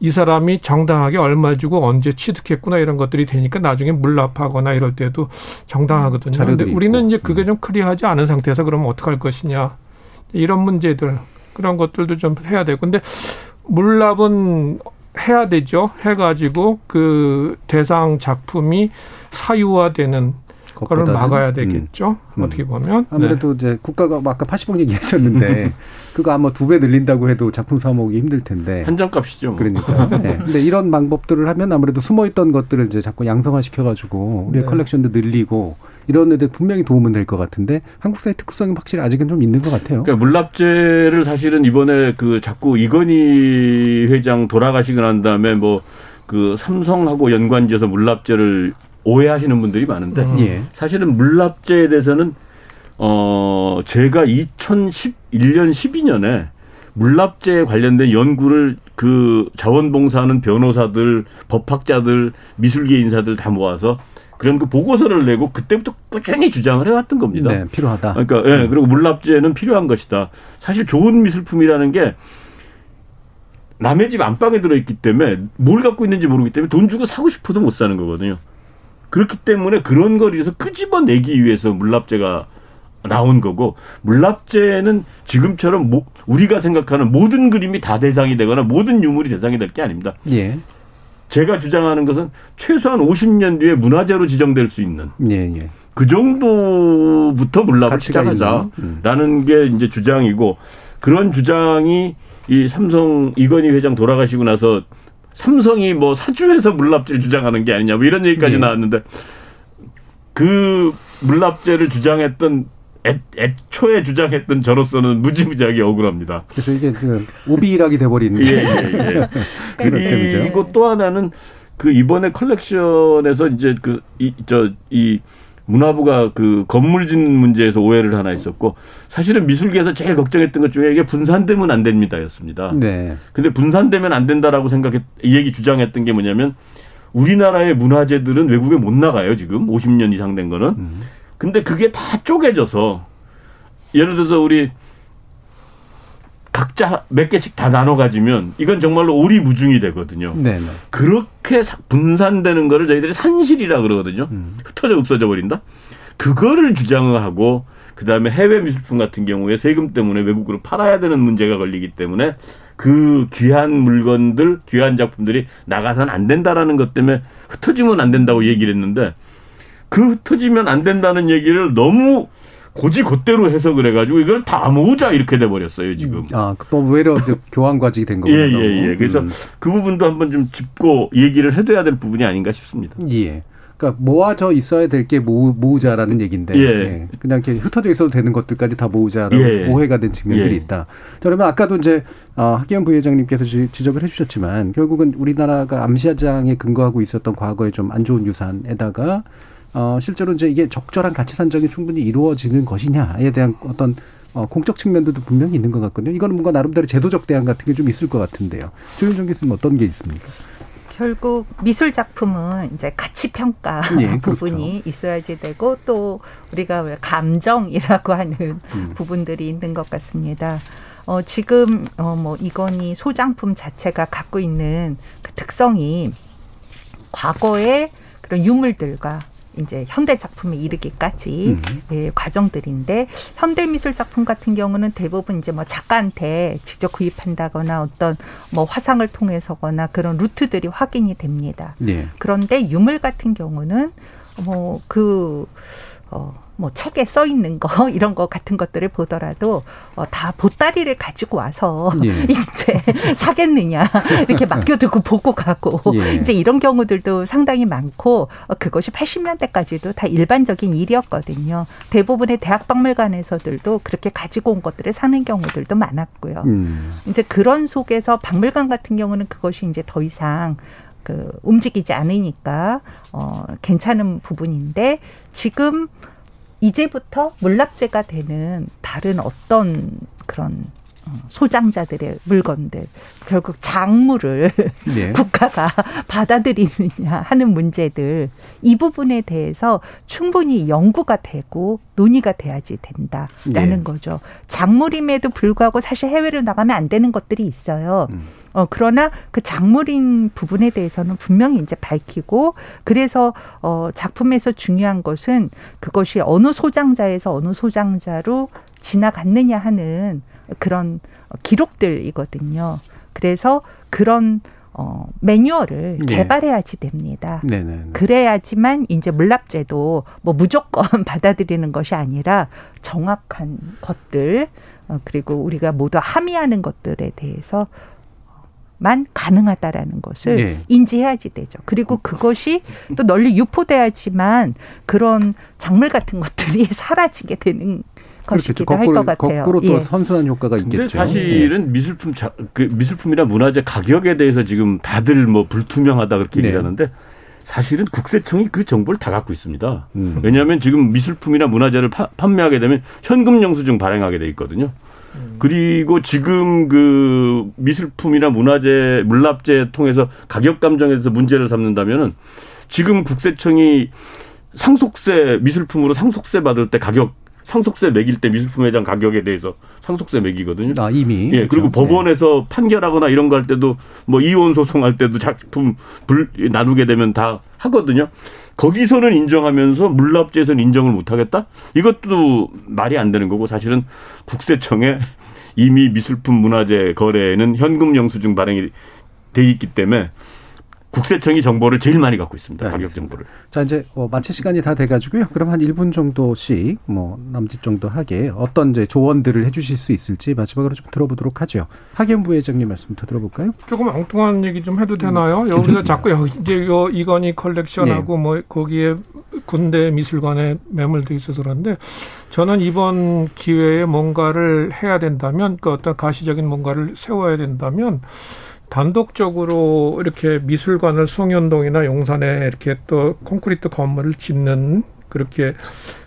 이 사람이 정당하게 얼마 주고 언제 취득했구나 이런 것들이 되니까 나중에 물납하거나 이럴 때도 정당하거든요. 그런데 우리는 이제 그게 음. 좀 클리어하지 않은 상태에서 그러면 어떡할 것이냐 이런 문제들 그런 것들도 좀 해야 되고 근데 물납은 해야 되죠. 해가지고 그 대상 작품이 사유화되는 그걸 막아야 되겠죠. 음. 어떻게 보면 아무래도 네. 이제 국가가 아까 80억 얘기하셨는데 (laughs) 그거 아마 두 배 늘린다고 해도 작품 사모기 힘들 텐데 한정값이죠. 뭐. 그러니까. 네. 근데 이런 방법들을 하면 아무래도 숨어 있던 것들을 이제 자꾸 양성화 시켜 가지고 우리의 네. 컬렉션도 늘리고 이런 데들 분명히 도움은 될 것 같은데 한국 사회 특수성이 확실히 아직은 좀 있는 것 같아요. 그러니까 물납제를 사실은 이번에 그 자꾸 이건희 회장 돌아가시고 난 다음에 뭐 그 삼성하고 연관지어서 물납제를 오해하시는 분들이 많은데 음. 예. 사실은 물납제에 대해서는 어 제가 2011년 12년에 물납제에 관련된 연구를 그 자원봉사하는 변호사들, 법학자들, 미술계 인사들 다 모아서 그런 그 보고서를 내고 그때부터 꾸준히 주장을 해왔던 겁니다. 네, 필요하다. 그러니까 예, 네, 그리고 물납제는 필요한 것이다. 사실 좋은 미술품이라는 게 남의 집 안방에 들어있기 때문에 뭘 갖고 있는지 모르기 때문에 돈 주고 사고 싶어도 못 사는 거거든요. 그렇기 때문에 그런 거리에서 끄집어내기 위해서 물납제가 나온 거고 물납제는 지금처럼 mo, 우리가 생각하는 모든 그림이 다 대상이 되거나 모든 유물이 대상이 될 게 아닙니다. 예. 제가 주장하는 것은 최소한 50년 뒤에 문화재로 지정될 수 있는 예, 예. 그 정도부터 물납을 시작하자라는 음. 게 이제 주장이고 그런 주장이 이 삼성 이건희 회장 돌아가시고 나서 삼성이 뭐 사주에서 물납제를 주장하는 게 아니냐 뭐 이런 얘기까지 네. 나왔는데 그 물납제를 주장했던 애, 애초에 주장했던 저로서는 무지무지하게 억울합니다. 그래서 이게 그 오비락이 돼버린. 예, 예, 예. (laughs) 그리고 또 하나는 그 이번에 컬렉션에서 이제 그 이 저이 이 문화부가 그 건물 짓는 문제에서 오해를 하나 있었고 사실은 미술계에서 제일 걱정했던 것 중에 이게 분산되면 안 됩니다였습니다. 네. 근데 분산되면 안 된다라고 생각했 이 얘기 주장했던 게 뭐냐면 우리나라의 문화재들은 외국에 못 나가요 지금 50년 이상 된 거는 음. 근데 그게 다 쪼개져서 예를 들어서 우리 각자 몇 개씩 다 나눠 가지면 이건 정말로 오리무중이 되거든요. 네, 네. 그렇게 분산되는 거를 저희들이 산실이라 그러거든요. 음. 흩어져 없어져 버린다. 그거를 주장을 하고 그다음에 해외 미술품 같은 경우에 세금 때문에 외국으로 팔아야 되는 문제가 걸리기 때문에 그 귀한 물건들, 귀한 작품들이 나가서는 안 된다라는 것 때문에 흩어지면 안 된다고 얘기를 했는데 그 흩어지면 안 된다는 얘기를 너무 고지 곧대로 해석을 해가지고 이걸 다 모으자 이렇게 돼버렸어요 지금. 아, 또 외려 교환 과정이 된 거군요. 예, 예, 예. 그래서 음. 그 부분도 한번 좀 짚고 얘기를 해둬야 될 부분이 아닌가 싶습니다. 예. 그러니까 모아져 있어야 될 게 모으, 자라는 얘기인데 예. 예. 그냥 이렇게 흩어져 있어도 되는 것들까지 다 모으자로 예. 오해가 된 측면들이 예. 있다. 자, 그러면 아까도 이제 어, 학기현 부회장님께서 지적을 해주셨지만 결국은 우리나라가 암시장에 근거하고 있었던 과거의 좀 안 좋은 유산에다가 어, 실제로 이제 이게 적절한 가치 산정이 충분히 이루어지는 것이냐에 대한 어떤 어, 공적 측면들도 분명히 있는 것 같거든요. 이거는 뭔가 나름대로 제도적 대안 같은 게 좀 있을 것 같은데요. 조윤정 교수님 어떤 게 있습니까? 결국 미술 작품은 이제 가치 평가 예, 그렇죠. 부분이 있어야지 되고 또 우리가 왜 감정이라고 하는 음. 부분들이 있는 것 같습니다. 어, 지금 어, 뭐 이건희 소장품 자체가 갖고 있는 그 특성이 과거의 그런 유물들과 이제 현대 작품에 이르기까지 음. 예, 과정들인데 현대 미술 작품 같은 경우는 대부분 이제 뭐 작가한테 직접 구입한다거나 어떤 뭐 화상을 통해서거나 그런 루트들이 확인이 됩니다. 네. 그런데 유물 같은 경우는 뭐그 어, 뭐 책에 써 있는 거 (laughs) 이런 거 같은 것들을 보더라도 어, 다 보따리를 가지고 와서 예. (laughs) 이제 사겠느냐 이렇게 맡겨두고 보고 가고 (laughs) 예. 이제 이런 경우들도 상당히 많고 어, 그것이 80년대까지도 다 일반적인 일이었거든요. 대부분의 대학 박물관에서들도 그렇게 가지고 온 것들을 사는 경우들도 많았고요. 음. 이제 그런 속에서 박물관 같은 경우는 그것이 이제 더 이상 그 움직이지 않으니까 어 괜찮은 부분인데 지금 이제부터 물납제가 되는 다른 어떤 그런 소장자들의 물건들 결국 작물을 (laughs) 네. 국가가 (laughs) 받아들이느냐 하는 문제들 이 부분에 대해서 충분히 연구가 되고 논의가 돼야지 된다라는 네. 거죠. 작물임에도 불구하고 사실 해외로 나가면 안 되는 것들이 있어요. 음. 어 그러나 그 작물인 부분에 대해서는 분명히 이제 밝히고 그래서 어 작품에서 중요한 것은 그것이 어느 소장자에서 어느 소장자로 지나갔느냐 하는 그런 기록들이거든요. 그래서 그런 어, 매뉴얼을 네. 개발해야지 됩니다. 네 네. 그래야지만 이제 물납제도 뭐 무조건 (laughs) 받아들이는 것이 아니라 정확한 것들 어, 그리고 우리가 모두 함의하는 것들에 대해서 만 가능하다라는 것을 네. 인지해야지 되죠. 그리고 그것이 또 널리 유포돼야지만 그런 작물 같은 것들이 (laughs) 사라지게 되는 것이기도 거꾸로, 할 같아요. 거꾸로 또 예. 선순환 효과가 있겠죠. 사실은 예. 미술품 자, 그 미술품이나 문화재 가격에 대해서 지금 다들 뭐 불투명하다 그렇게 네. 얘기하는데 사실은 국세청이 그 정보를 다 갖고 있습니다. 음. 왜냐하면 지금 미술품이나 문화재를 파, 판매하게 되면 현금 영수증 발행하게 돼 있거든요. 음. 그리고 지금 그 미술품이나 문화재 물납재 통해서 가격 감정에 대해서 문제를 삼는다면은 지금 국세청이 상속세 미술품으로 상속세 받을 때 가격 상속세 매길 때 미술품에 대한 가격에 대해서 상속세 매기거든요. 아, 이미. 예, 그리고 그렇죠. 법원에서 네. 판결하거나 이런 거 할 때도 뭐 이혼 소송할 때도 작품 불 나누게 되면 다 하거든요. 거기서는 인정하면서 물납제에서는 인정을 못 하겠다? 이것도 말이 안 되는 거고 사실은 국세청에 이미 미술품 문화재 거래에는 현금 영수증 발행이 돼 있기 때문에 국세청이 정보를 제일 많이 갖고 있습니다. 네, 가격 정보를. 자, 이제 어, 마칠 시간이 다 돼가지고요. 그럼 한 1분 정도씩 뭐 남짓 정도 하게 어떤 이제 조언들을 해주실 수 있을지 마지막으로 좀 들어보도록 하죠. 하기현 부회장님 말씀부터 들어볼까요? 조금 엉뚱한 얘기 좀 해도 되나요? 음, 여기서 자꾸 여기 이제 요 이건희 컬렉션하고 네. 뭐 거기에 군대 미술관에 매몰돼 있어서 그런데 저는 이번 기회에 뭔가를 해야 된다면 그 어떤 가시적인 뭔가를 세워야 된다면 단독적으로 이렇게 미술관을 송현동이나 용산에 이렇게 또 콘크리트 건물을 짓는 그렇게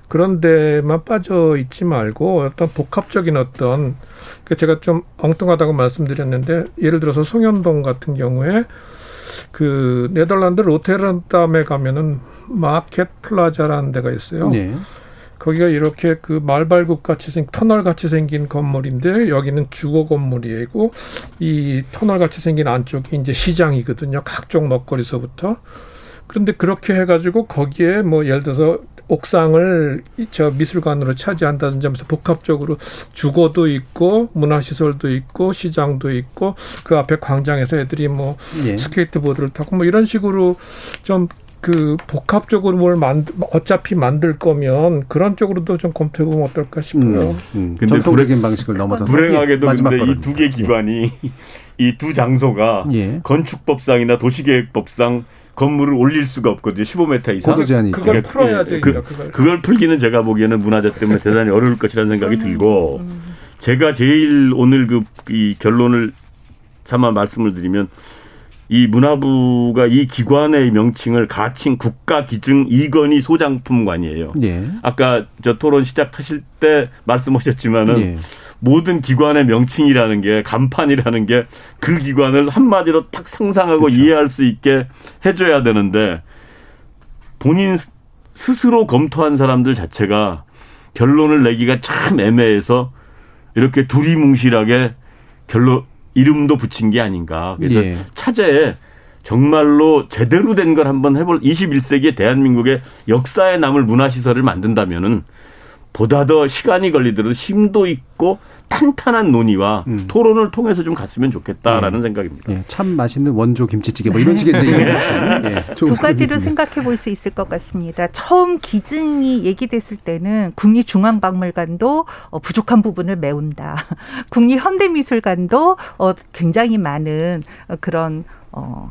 그런 데만 빠져 있지 말고 어떤 복합적인 어떤 그 제가 좀 엉뚱하다고 말씀드렸는데 예를 들어서 송현동 같은 경우에 그 네덜란드 로테르담에 가면은 마켓 플라자라는 데가 있어요. 네. 거기가 이렇게 그 말발굽 같이 생 터널 같이 생긴 건물인데 여기는 주거 건물이고 이 터널 같이 생긴 안쪽이 이제 시장이거든요. 각종 먹거리서부터. 그런데 그렇게 해가지고 거기에 뭐 예를 들어서 옥상을 저 미술관으로 차지한다든지 하면서 복합적으로 주거도 있고 문화시설도 있고 시장도 있고 그 앞에 광장에서 애들이 뭐 예. 스케이트보드를 타고 뭐 이런 식으로 좀 그 복합적으로 뭘 만들 어차피 만들 거면 그런 쪽으로도 좀 검토해 보면 어떨까 싶어요. 음, 음. 근데 전통적인 방식을 넘어서 불행하게도 근데 이 두 개 기관이 이 두 장소가 예. 건축법상이나 도시계획법상 건물을 올릴 수가 없거든요. 15m 이상. 고도 제한이 그걸 예, 풀어야죠. 그, 그걸. 그걸 풀기는 제가 보기에는 문화재 때문에 (laughs) 대단히 어려울 것이라는 생각이 들고 음. 제가 제일 오늘 그 이 결론을 차마 말씀을 드리면 이 문화부가 이 기관의 명칭을 가칭 국가기증 이건희 소장품관이에요. 예. 아까 저 토론 시작하실 때 말씀하셨지만은 예. 모든 기관의 명칭이라는 게 간판이라는 게 그 기관을 한마디로 딱 상상하고 그렇죠. 이해할 수 있게 해줘야 되는데 본인 스스로 검토한 사람들 자체가 결론을 내기가 참 애매해서 이렇게 두리뭉실하게 결론 이름도 붙인 게 아닌가. 그래서 예. 차제에 정말로 제대로 된 걸 한번 해볼 21세기의 대한민국의 역사에 남을 문화시설을 만든다면은 보다 더 시간이 걸리더라도 심도 있고 탄탄한 논의와 음. 토론을 통해서 좀 갔으면 좋겠다라는 네. 생각입니다. 네, 참 맛있는 원조 김치찌개 뭐 이런 식의 네. 네. (laughs) 두 가지로 생각해 볼 수 있을 것 같습니다. 처음 기증이 얘기됐을 때는 국립중앙박물관도 어, 부족한 부분을 메운다. (laughs) 국립현대미술관도 어, 굉장히 많은 어, 그런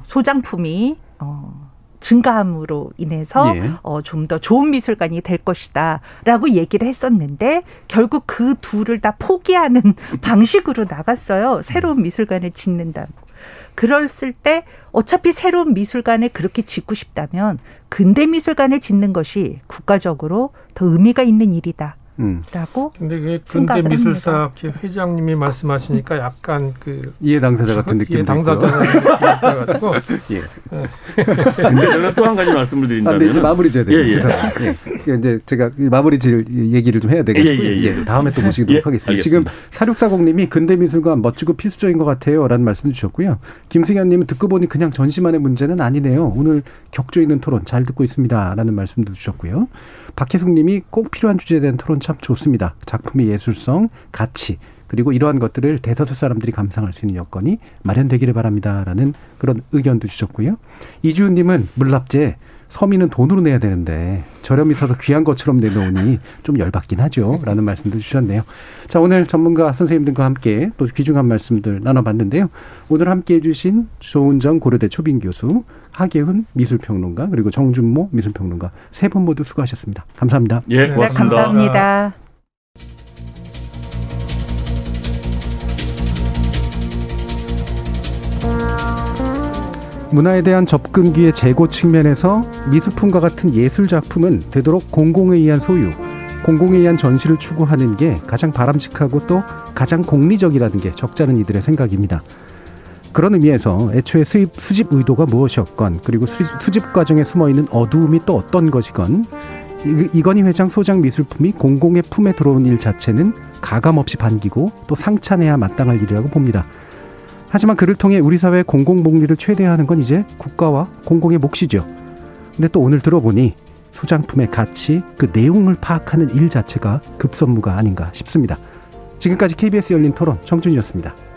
소장품이 증가함으로 인해서 예. 어, 좀 더 좋은 미술관이 될 것이다라고 얘기를 했었는데 결국 그 둘을 다 포기하는 (laughs) 방식으로 나갔어요. 새로운 미술관을 짓는다고. 그랬을 때 어차피 새로운 미술관을 그렇게 짓고 싶다면 근대 미술관을 짓는 것이 국가적으로 더 의미가 있는 일이다. 음. 라고 근데 그 근대 미술사 회장님이 말씀하시니까 약간 그 이해 당사자 같은 느낌 이해 당사자 가지고 예. 근데 저는 또한 가지 말씀을 드린다면 아, 네, 이제 마무리 져야 돼요. 예, 예. 예. 이제 제가 마무리 질 얘기를 좀 해야 되겠고요. 예, 예, 예. 다음에 또 모시도록 예, 하겠습니다. 알겠습니다. 지금 사육사공님이 근대 미술관 멋지고 필수적인 것 같아요라는 말씀 주셨고요. 김승현님은 듣고 보니 그냥 전시만의 문제는 아니네요. 오늘 격조 있는 토론 잘 듣고 있습니다라는 말씀도 주셨고요. 박혜숙 님이 꼭 필요한 주제에 대한 토론 참 좋습니다. 작품의 예술성, 가치, 그리고 이러한 것들을 대다수 사람들이 감상할 수 있는 여건이 마련되기를 바랍니다라는 그런 의견도 주셨고요. 이주은 님은 물납제 서민은 돈으로 내야 되는데 저렴이 서서 귀한 것처럼 내놓으니 좀 열받긴 하죠. 라는 말씀도 주셨네요. 자, 오늘 전문가 선생님들과 함께 또 귀중한 말씀들 나눠봤는데요. 오늘 함께 해주신 조은정 고려대 초빙 교수, 하계훈 미술평론가, 그리고 정준모 미술평론가 세 분 모두 수고하셨습니다. 감사합니다. 예, 네, 고맙습니다. 네, 감사합니다. 문화에 대한 접근기의 재고 측면에서 미술품과 같은 예술 작품은 되도록 공공에 의한 소유, 공공에 의한 전시를 추구하는 게 가장 바람직하고 또 가장 공리적이라는 게 적잖은 이들의 생각입니다. 그런 의미에서 애초에 수입, 수집 의도가 무엇이었건 그리고 수집 과정에 숨어 있는 어두움이 또 어떤 것이건 이건희 회장 소장 미술품이 공공의 품에 들어온 일 자체는 가감 없이 반기고 또 상찬해야 마땅할 일이라고 봅니다. 하지만 그를 통해 우리 사회의 공공 복리를 최대화하는 건 이제 국가와 공공의 몫이죠. 근데 또 오늘 들어보니 소장품의 가치, 그 내용을 파악하는 일 자체가 급선무가 아닌가 싶습니다. 지금까지 KBS 열린 토론 정준이었습니다.